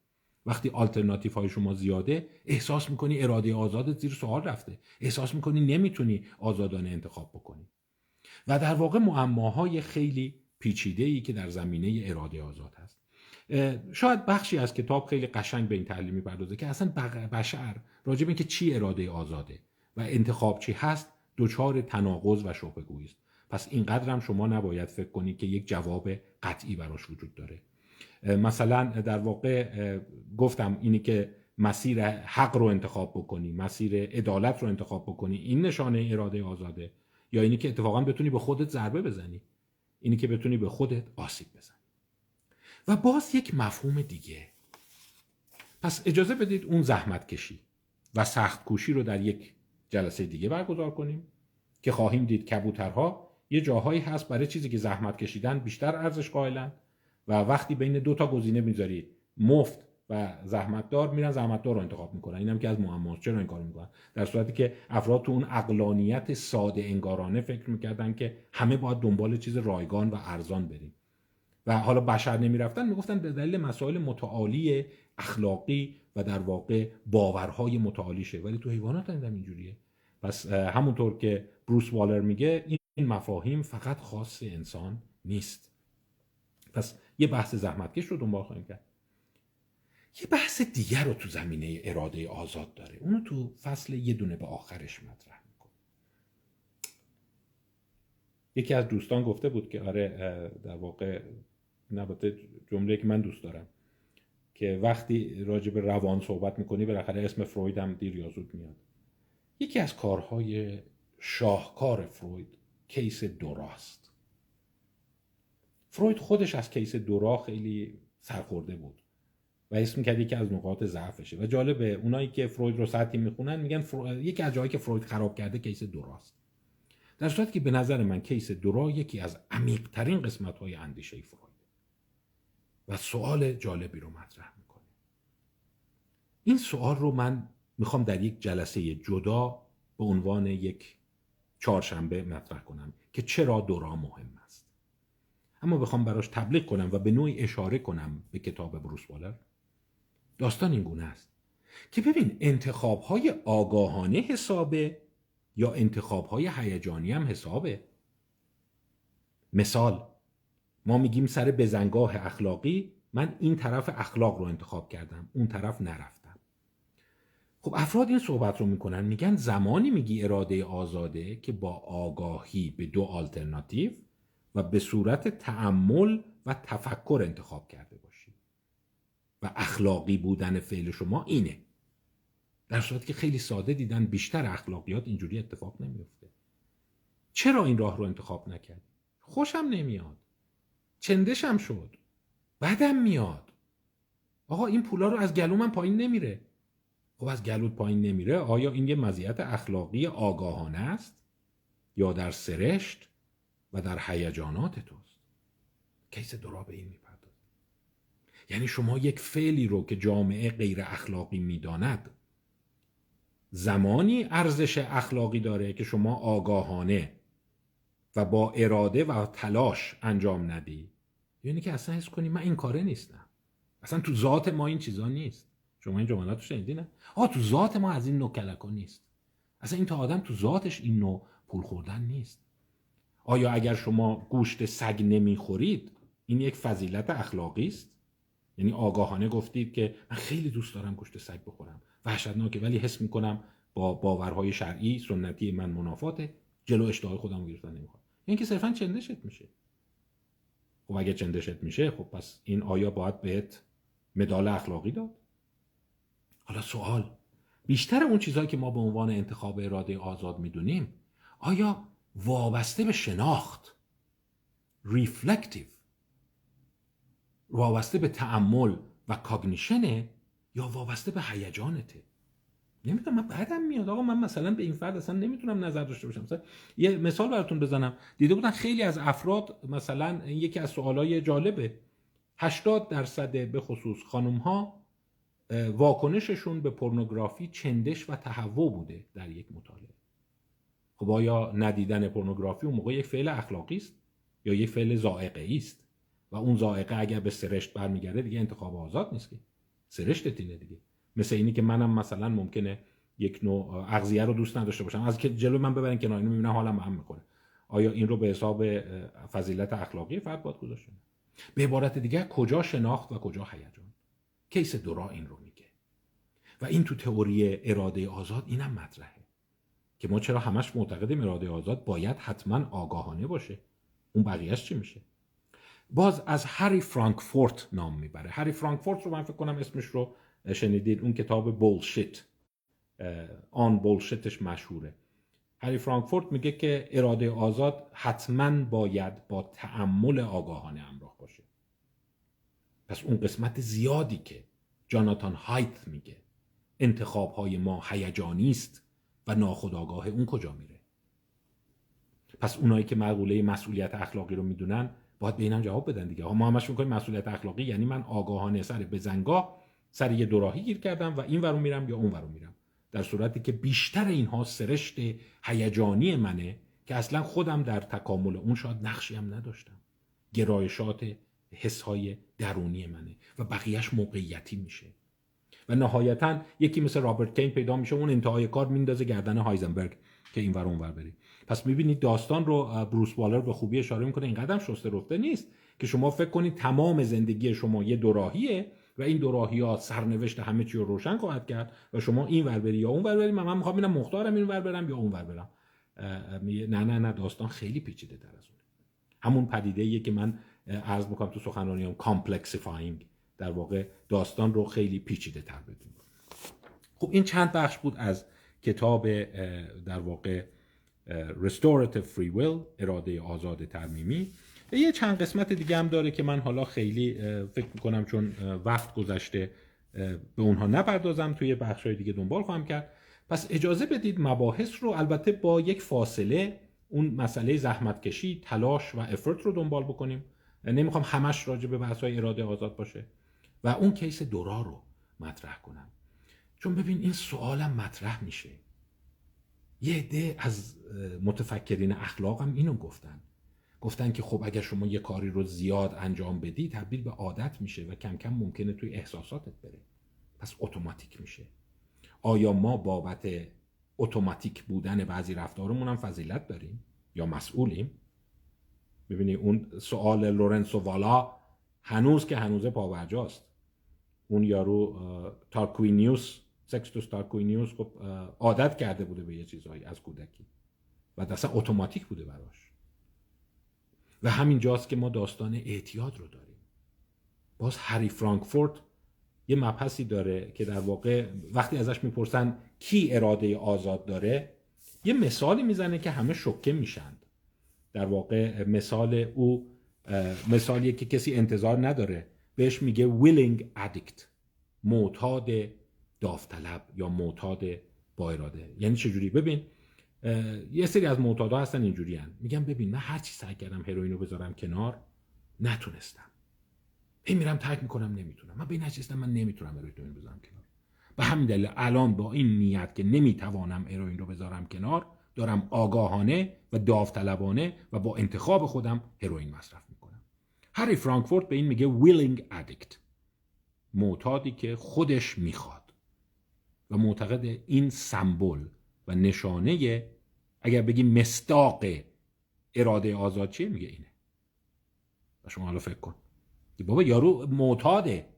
وقتی آلترناتیو های شما زیاده احساس می‌کنی اراده آزادت زیر سوال رفته. احساس می‌کنی نمی‌تونی آزادانه انتخاب بکنی. و در واقع معماهای خیلی پیچیده ای که در زمینه اراده آزاد هست. شاید بخشی از کتاب خیلی قشنگ به این تعلیم می‌پردازه که اصلا بشر راجع به اینکه چی اراده آزاده و انتخاب چی هست دچار تناقض و شبهه است. پس اینقدر هم شما نباید فکر کنید که یک جواب قطعی براش وجود داره. مثلا در واقع گفتم اینی که مسیر حق رو انتخاب بکنی مسیر عدالت رو انتخاب بکنی این نشانه اراده آزاده. یا اینی که اتفاقا بتونی به خودت ضربه بزنی اینی که بتونی به خودت آسیب بزنی. و باز یک مفهوم دیگه. پس اجازه بدید اون زحمت کشی و سخت کوشی رو در یک جلسه دیگه برگزار کنیم که خواهیم دید کبوترها یه جاهایی هست برای چیزی که زحمت کشیدن بیشتر ارزش قائلن. و وقتی بین دو تا گزینه می‌ذاری مفت و زحمتدار میرن زحمتدار رو انتخاب می‌کنن. اینم که از معماست چرا این کار می‌کنن؟ در صورتی که افراد تو اون اقلانیت ساده انگارانه فکر می‌کردن که همه باید دنبال چیز رایگان و ارزان بریم. و حالا بشر نمی‌رفتن می‌گفتن به دلیل مسائل متعالی اخلاقی و در واقع باورهای متعالیشه. ولی تو حیوانات هم اینجوریه. پس همونطور که بروس والر میگه این مفاهیم فقط خاص انسان نیست. پس یه بحث زحمتکش رو دنبال خواهیم کرد. یه بحث دیگر رو تو زمینه اراده آزاد داره. اونو تو فصل یه دونه به آخرش مطرح می‌کنه. یکی از دوستان گفته بود که آره در واقع نباته جمله که من دوست دارم که وقتی راجع به روان صحبت می‌کنی بالاخره اسم فروید هم دیر یا زود میاد. یکی از کارهای شاهکار فروید کیس دوراست. فروید خودش از کیس دورا خیلی سرخورده بود و اسم کرد یکی از نقاط ضعفشه. و جالبه اونایی که فروید رو سطحی می‌خونن میگن یکی از جایی که فروید خراب کرده کیس دوراست. در صورتی که به نظر من کیس دورا یکی از عمیق ترین قسمت های اندیشه فروید. و سوال جالبی رو مطرح می‌کنه. این سوال رو من می‌خوام در یک جلسه جدا به عنوان یک چهارشنبه مطرح کنم که چرا دورا مهم است اما بخوام براش تبلیغ کنم و به نوعی اشاره کنم به کتاب بروس والر. داستان این گونه است که ببین انتخاب های آگاهانه حسابه یا انتخاب های هیجانی هم حسابه. مثال ما میگیم سر بزنگاه اخلاقی من این طرف اخلاق رو انتخاب کردم اون طرف نرفتم. خب افراد این صحبت رو می‌کنن میگن زمانی میگی اراده آزاده که با آگاهی به دو آلترناتیو و به صورت تعمل و تفکر انتخاب کرده باشی و اخلاقی بودن فعل شما اینه. در صورتی که خیلی ساده دیدن بیشتر اخلاقیات اینجوری اتفاق نمیفته چرا این راه رو انتخاب نکردی؟ خوشم نمیاد. چندشم شد. بدم میاد. آقا این پولا رو از گلو من پایین نمیره. خب از گلوت پایین نمیره؟ آیا این یه مزیت اخلاقی آگاهانه است یا در سرشت؟ و در هیجانات توست. کیس درا به این می‌پردازه یعنی شما یک فعلی رو که جامعه غیر اخلاقی می‌داند زمانی ارزش اخلاقی داره که شما آگاهانه و با اراده و تلاش انجام ندی یعنی که اصلا حس کنی من این کاره نیستم. اصلا تو ذات ما این چیزا نیست. شما این جملات رو شنیدی نه؟ آه تو ذات ما از این نوع کلکا نیست. اصلا این تا آدم تو ذاتش این نوع پول خوردن نیست. آیا اگر شما گوشت سگ نمی‌خورید این یک فضیلت اخلاقی است؟ یعنی آگاهانه گفتید که من خیلی دوست دارم گوشت سگ بخورم وحشتناکه ولی حس می‌کنم با باورهای شرعی سنتی من منافاته جلو اشتهای خودم گرفتن نمی‌خوام. این که صرفا چندشت میشه. خب اگه چندشت میشه خب پس این آیا باید بهت مدال اخلاقی داد؟ حالا سوال. بیشتر اون چیزهایی که ما به عنوان انتخاب اراده آزاد می‌دونیم آیا وابسته به شناخت. reflective وابسته به تأمل و cognition ه یا وابسته به هیجانته نمی‌دونم من بعدم میاد. آقا من مثلا به این فرد اصلا نمی‌تونم نظر داشته باشم. مثلا یه مثال براتون بزنم. دیده بودن خیلی از افراد مثلا یکی از سوالای جالبه. 80 درصد به خصوص خانم ها واکنششون به پورنوگرافی چندش و تهوع بوده در یک مطالعه. خب آیا ندیدن پورنوگرافی اون موقع یک فعل اخلاقی است یا یک فعل زائقه است؟ و اون زائقه اگر به سرشت برمیگرده دیگه انتخاب آزاد نیست که. سرشت دیگه. مثل اینی که منم مثلا ممکنه یک نوع اغذیه رو دوست نداشته باشم. از که جلو من ببرن کنار اینو می‌بینم حالم هم می‌کنه. آیا این رو به حساب فضیلت اخلاقی فرد باید به عبارت دیگه کجا شناخت و کجا هیجان؟ کیس دورا این رو میگه. و این تو تئوری اراده آزاد اینم مطرحه. که ما چرا همش معتقدیم اراده آزاد باید حتما آگاهانه باشه. اون بقیهش چی میشه؟ باز از هری فرانکفورت نام می‌بره. هری فرانکفورت رو من فکر کنم اسمش رو شنیدید اون کتاب بولشیت. آن بولشیتش مشهوره. هری فرانکفورت میگه که اراده آزاد حتما باید با تعمل آگاهانه همراه باشه. پس اون قسمت زیادی که جاناتان هایت میگه انتخاب های ما هیجانی است. و ناخودآگاه اون کجا میره؟ پس اونایی که مقوله مسئولیت اخلاقی رو می‌دونن باید به اینم جواب بدن دیگه. ما همش می‌کنیم مسئولیت اخلاقی یعنی من آگاهانه سر بزنگاه سر یه دوراهی گیر کردم و این ورو میرم یا اون ورو میرم. در صورتی که بیشتر اینها سرشت هیجانی منه که اصلا خودم در تکامل اون شاید نقشی هم نداشتم. گرایشات حسهای درونی منه و بقیهش موقعیتی میشه. و نهایتا یکی مثل رابرت کین پیدا میشه اون انتهای کار میندازه گردن هایزنبرگ که این ور اونور بری. پس می‌بینید داستان رو بروس والر به خوبی اشاره می‌کنه. این قدم شسته رفته نیست که شما فکر کنید تمام زندگی شما یه دوراهیه و این دوراهی ها سرنوشت همه چی رو روشن خواهد کرد و شما این ور بری یا اون ور بری. من, می‌خوام ببینم مختارم این ور برم یا اون ور برم نه نه نه داستان خیلی پیچیده تر از اونه همون پدیده ایه که من عرض می‌کنم تو سخنرانیام complexifying در واقع داستان رو خیلی پیچیده تر بدون خب این چند بخش بود از کتاب در واقع Restorative Free Will اراده آزاد ترمیمی. یه چند قسمت دیگه هم داره که من حالا خیلی فکر می‌کنم چون وقت گذشته به اونها نپردازم توی بخش های دیگه دنبال خواهم کرد. پس اجازه بدید مباحث رو البته با یک فاصله اون مسئله زحمت کشی تلاش و افرت رو دنبال بکنیم. نمی‌خوام همش راجع به بحث های اراده آزاد باشه. و اون کیس دورا رو مطرح کنم. چون ببین این سوالم مطرح میشه. یه عده از متفکرین اخلاقم اینو گفتن. گفتن که خب اگر شما یه کاری رو زیاد انجام بدی تبدیل به عادت میشه و کم کم ممکنه توی احساساتت بره. پس اتوماتیک میشه. آیا ما بابت اتوماتیک بودن بعضی رفتارمون هم فضیلت داریم یا مسئولیم؟ ببینید اون سوال لورنسو والا هنوز که هنوز پابرجاست اون یارو تارکوینیوس سکستوس تارکوینیوس خب عادت کرده بوده به یه چیزهایی از کودکی. و اصلا اتوماتیک بوده براش. و همین جاست که ما داستان اعتیاد رو داریم. باز هری فرانکفورت یه مبحثی داره که در واقع وقتی ازش می‌پرسن کی اراده آزاد داره یه مثالی می‌زنه که همه شوکه میشند در واقع مثال او مثالیه که کسی انتظار نداره بهش میگه willing addict معتاد داوطلب یا معتاد با اراده. یعنی چجوری؟ ببین یه سری از معتادا هستن اینجوری هن. میگم ببین من هر چی سعی کردم هروئین رو بذارم کنار نتونستم. این میرم ترک می‌کنم نمی‌تونم. من به این من نمی‌تونم هروئین بذارم کنار. به همین دلیل الان با این نیت که نمی‌توانم هروئین رو بذارم کنار دارم آگاهانه و داوطلبانه و با انتخاب خودم هروئین مصرف می‌کنم. هری فرانکفورت به این میگه willing addict. معتادی که خودش می‌خواد. و معتقد این سمبل و نشانه اگر بگیم مستاق اراده آزاد چیه؟ میگه اینه. و شما حالا فکر کن. بابا یارو معتاده.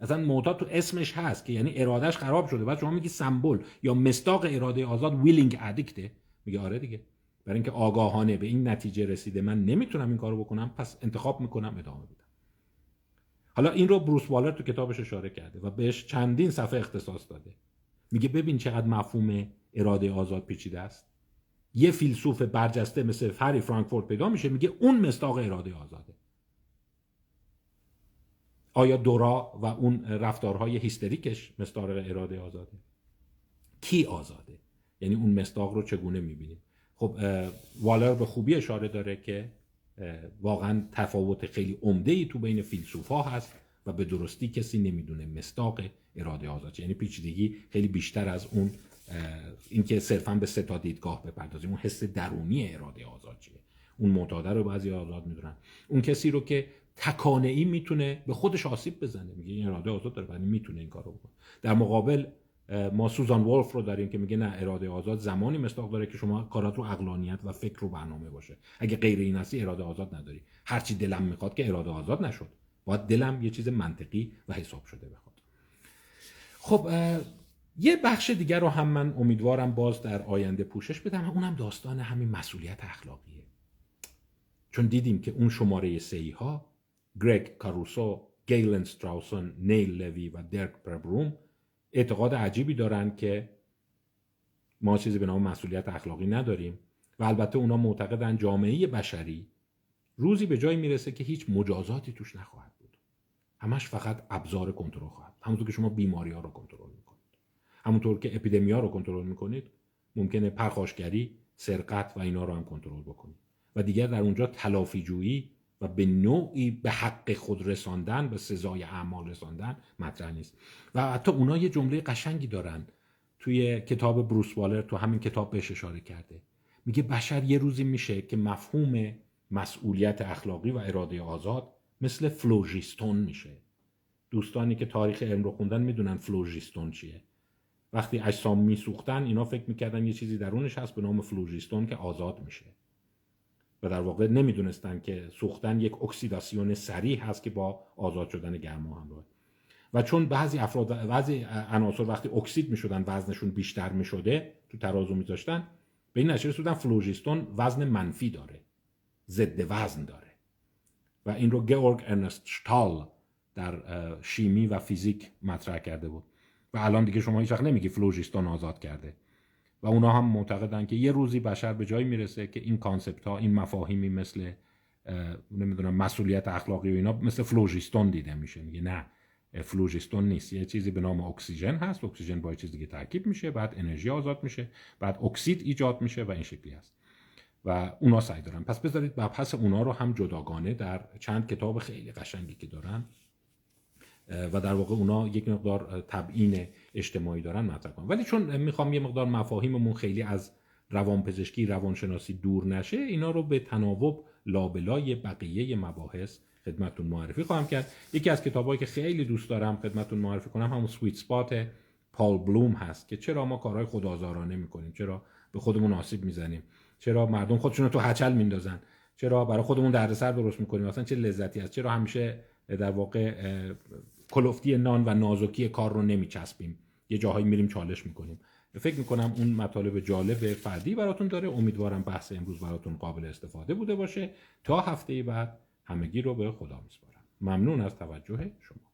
اصلا معتاد تو اسمش هست که یعنی ارادهش خراب شده. بعد شما میگی سمبل یا مستاق اراده آزاد ویلینگ ادیکته میگه آره دیگه. برای اینکه آگاهانه به این نتیجه رسیده. من نمی‌تونم این کارو بکنم پس انتخاب می‌کنم ادامه بدم حالا این رو بروس والر تو کتابش اشاره کرده و بهش چندین صفحه اختصاص داده. میگه ببین چقدر مفهوم اراده آزاد پیچیده است. یه فیلسوف برجسته مثل فری فرانکفورت پیدا میشه میگه اون مستاق اراده آزاده. آیا دورا و اون رفتارهای هیستریکش مستاق اراده آزاده؟ کی آزاده؟ یعنی اون مستاق رو چگونه می‌بینیم؟ خب والر به خوبی اشاره داره که واقعا تفاوت خیلی عمده ای تو بین فیلسوفا هست و به درستی کسی نمی‌دونه مستاق اراده آزاد یعنی پیچیدگی خیلی بیشتر از اون اینکه صرفا به سه دیدگاه بپردازیم. اون حس درونی اراده آزاد چیه؟ اون معتاده رو بعضی آزاد می‌دونن. اون کسی رو که تکانه ای می‌تونه به خودش آسیب بزنه. میگه این اراده آزاد داره ولی می‌تونه این کارو بکنه. در مقابل ما سوزان ولف رو داریم که میگه نه اراده آزاد زمانی مستاق داره که شما کارات رو اقلانیت و فکر رو برنامه باشه. اگه غیر این هستی اراده آزاد نداری. هرچی دلم می‌خواد که اراده آزاد نشد. باید دلم یه چیز منطقی و حساب شده بخواد. خب یه بخش دیگر رو هم من امیدوارم باز در آینده پوشش بدم اونم داستان همین مسئولیت اخلاقیه. چون دیدیم که اون شماره سی ها گرگ کاروسو گیلن ستراوسون نیل لوی و درک پربروم اعتقاد عجیبی دارن که ما چیزی به نام مسئولیت اخلاقی نداریم و البته اونا معتقدن جامعه بشری روزی به جایی می‌رسه که هیچ مجازاتی توش نخواهد بود. همش فقط ابزار کنترل خواهد. همونطور که شما بیماری ها رو کنترل می‌کنید. همونطور که اپیدمیا رو کنترل می‌کنید ممکنه پرخاشگری سرقت و اینا رو هم کنترل بکنید. و دیگر در اونجا تلافی جویی و به نوعی به حق خود رساندن به سزای اعمال رساندن مطرح نیست. و حتی اونا یه جمله قشنگی دارن. توی کتاب بروس والر تو همین کتاب بهش اشاره کرده. میگه بشر یه روزی میشه که مفهوم مسئولیت اخلاقی و اراده آزاد مثل فلوژیستون میشه. دوستانی که تاریخ علم رو خوندن می‌دونن فلوژیستون چیه. وقتی اجسام میسوختن اینا فکر می‌کردن یه چیزی درونش هست به نام فلوژیستون که آزاد میشه. و در واقع نمی‌دونستن که سوختن یک اکسیداسیون سریع هست که با آزاد شدن گرما همراه. و چون بعضی افراد بعضی عناصر وقتی اکسید می‌شدن وزنشون بیشتر می‌شده تو ترازو میذاشتن به این نتیجه رسیدن فلوژیستون وزن منفی داره ضد وزن داره. و این رو گئورگ ارنست شتال در شیمی و فیزیک مطرح کرده بود. و الان دیگه شما هیچ وقت نمیگی فلوژیستون آزاد کرده. و اونا هم معتقدن که یه روزی بشر به جایی می‌رسه که این concept ها این مفاهیمی مثل نمی‌دونم مسئولیت اخلاقی و اینا مثل فلوژیستون دیده میشه. میگه نه فلوژیستون نیست. یه چیزی به نام اکسیژن هست. اکسیژن با چیز دیگه ترکیب میشه. بعد انرژی آزاد میشه. بعد اکسید ایجاد میشه و این شکلی هست. و اونا سعی دارن. پس بذارید مبحث اونا رو هم جداگانه در چند کتاب خیلی قشنگی که دارن و در واقع اونا یک مقدار تبیین اجتماعی دارن مطرح کنن. ولی چون می‌خوام یه مقدار مفاهیممون خیلی از روانپزشکی روانشناسی دور نشه اینا رو به تناوب لابلای بقیه مباحث خدمتتون معرفی خواهم کرد. یکی از کتابایی که خیلی دوست دارم خدمتتون معرفی کنم همون سویت سپات پال بلوم هست که چرا ما کارهای خودآزارانه می‌کنیم چرا به خودمون آسیب می‌زنیم چرا مردم خودشون رو تو هچل میندازن چرا برای خودمون دردسر درست می‌کنیم اصلا چه لذتی هست چرا همیشه در واقع کلفتی نان و نازکی کار رو نمیچسبیم. یه جاهایی میریم چالش می‌کنیم. فکر می‌کنم اون مطالب جالب فردی براتون داره. امیدوارم بحث امروز براتون قابل استفاده بوده باشه. تا هفته بعد همگی رو به خدا میسپارم. ممنون از توجه شما.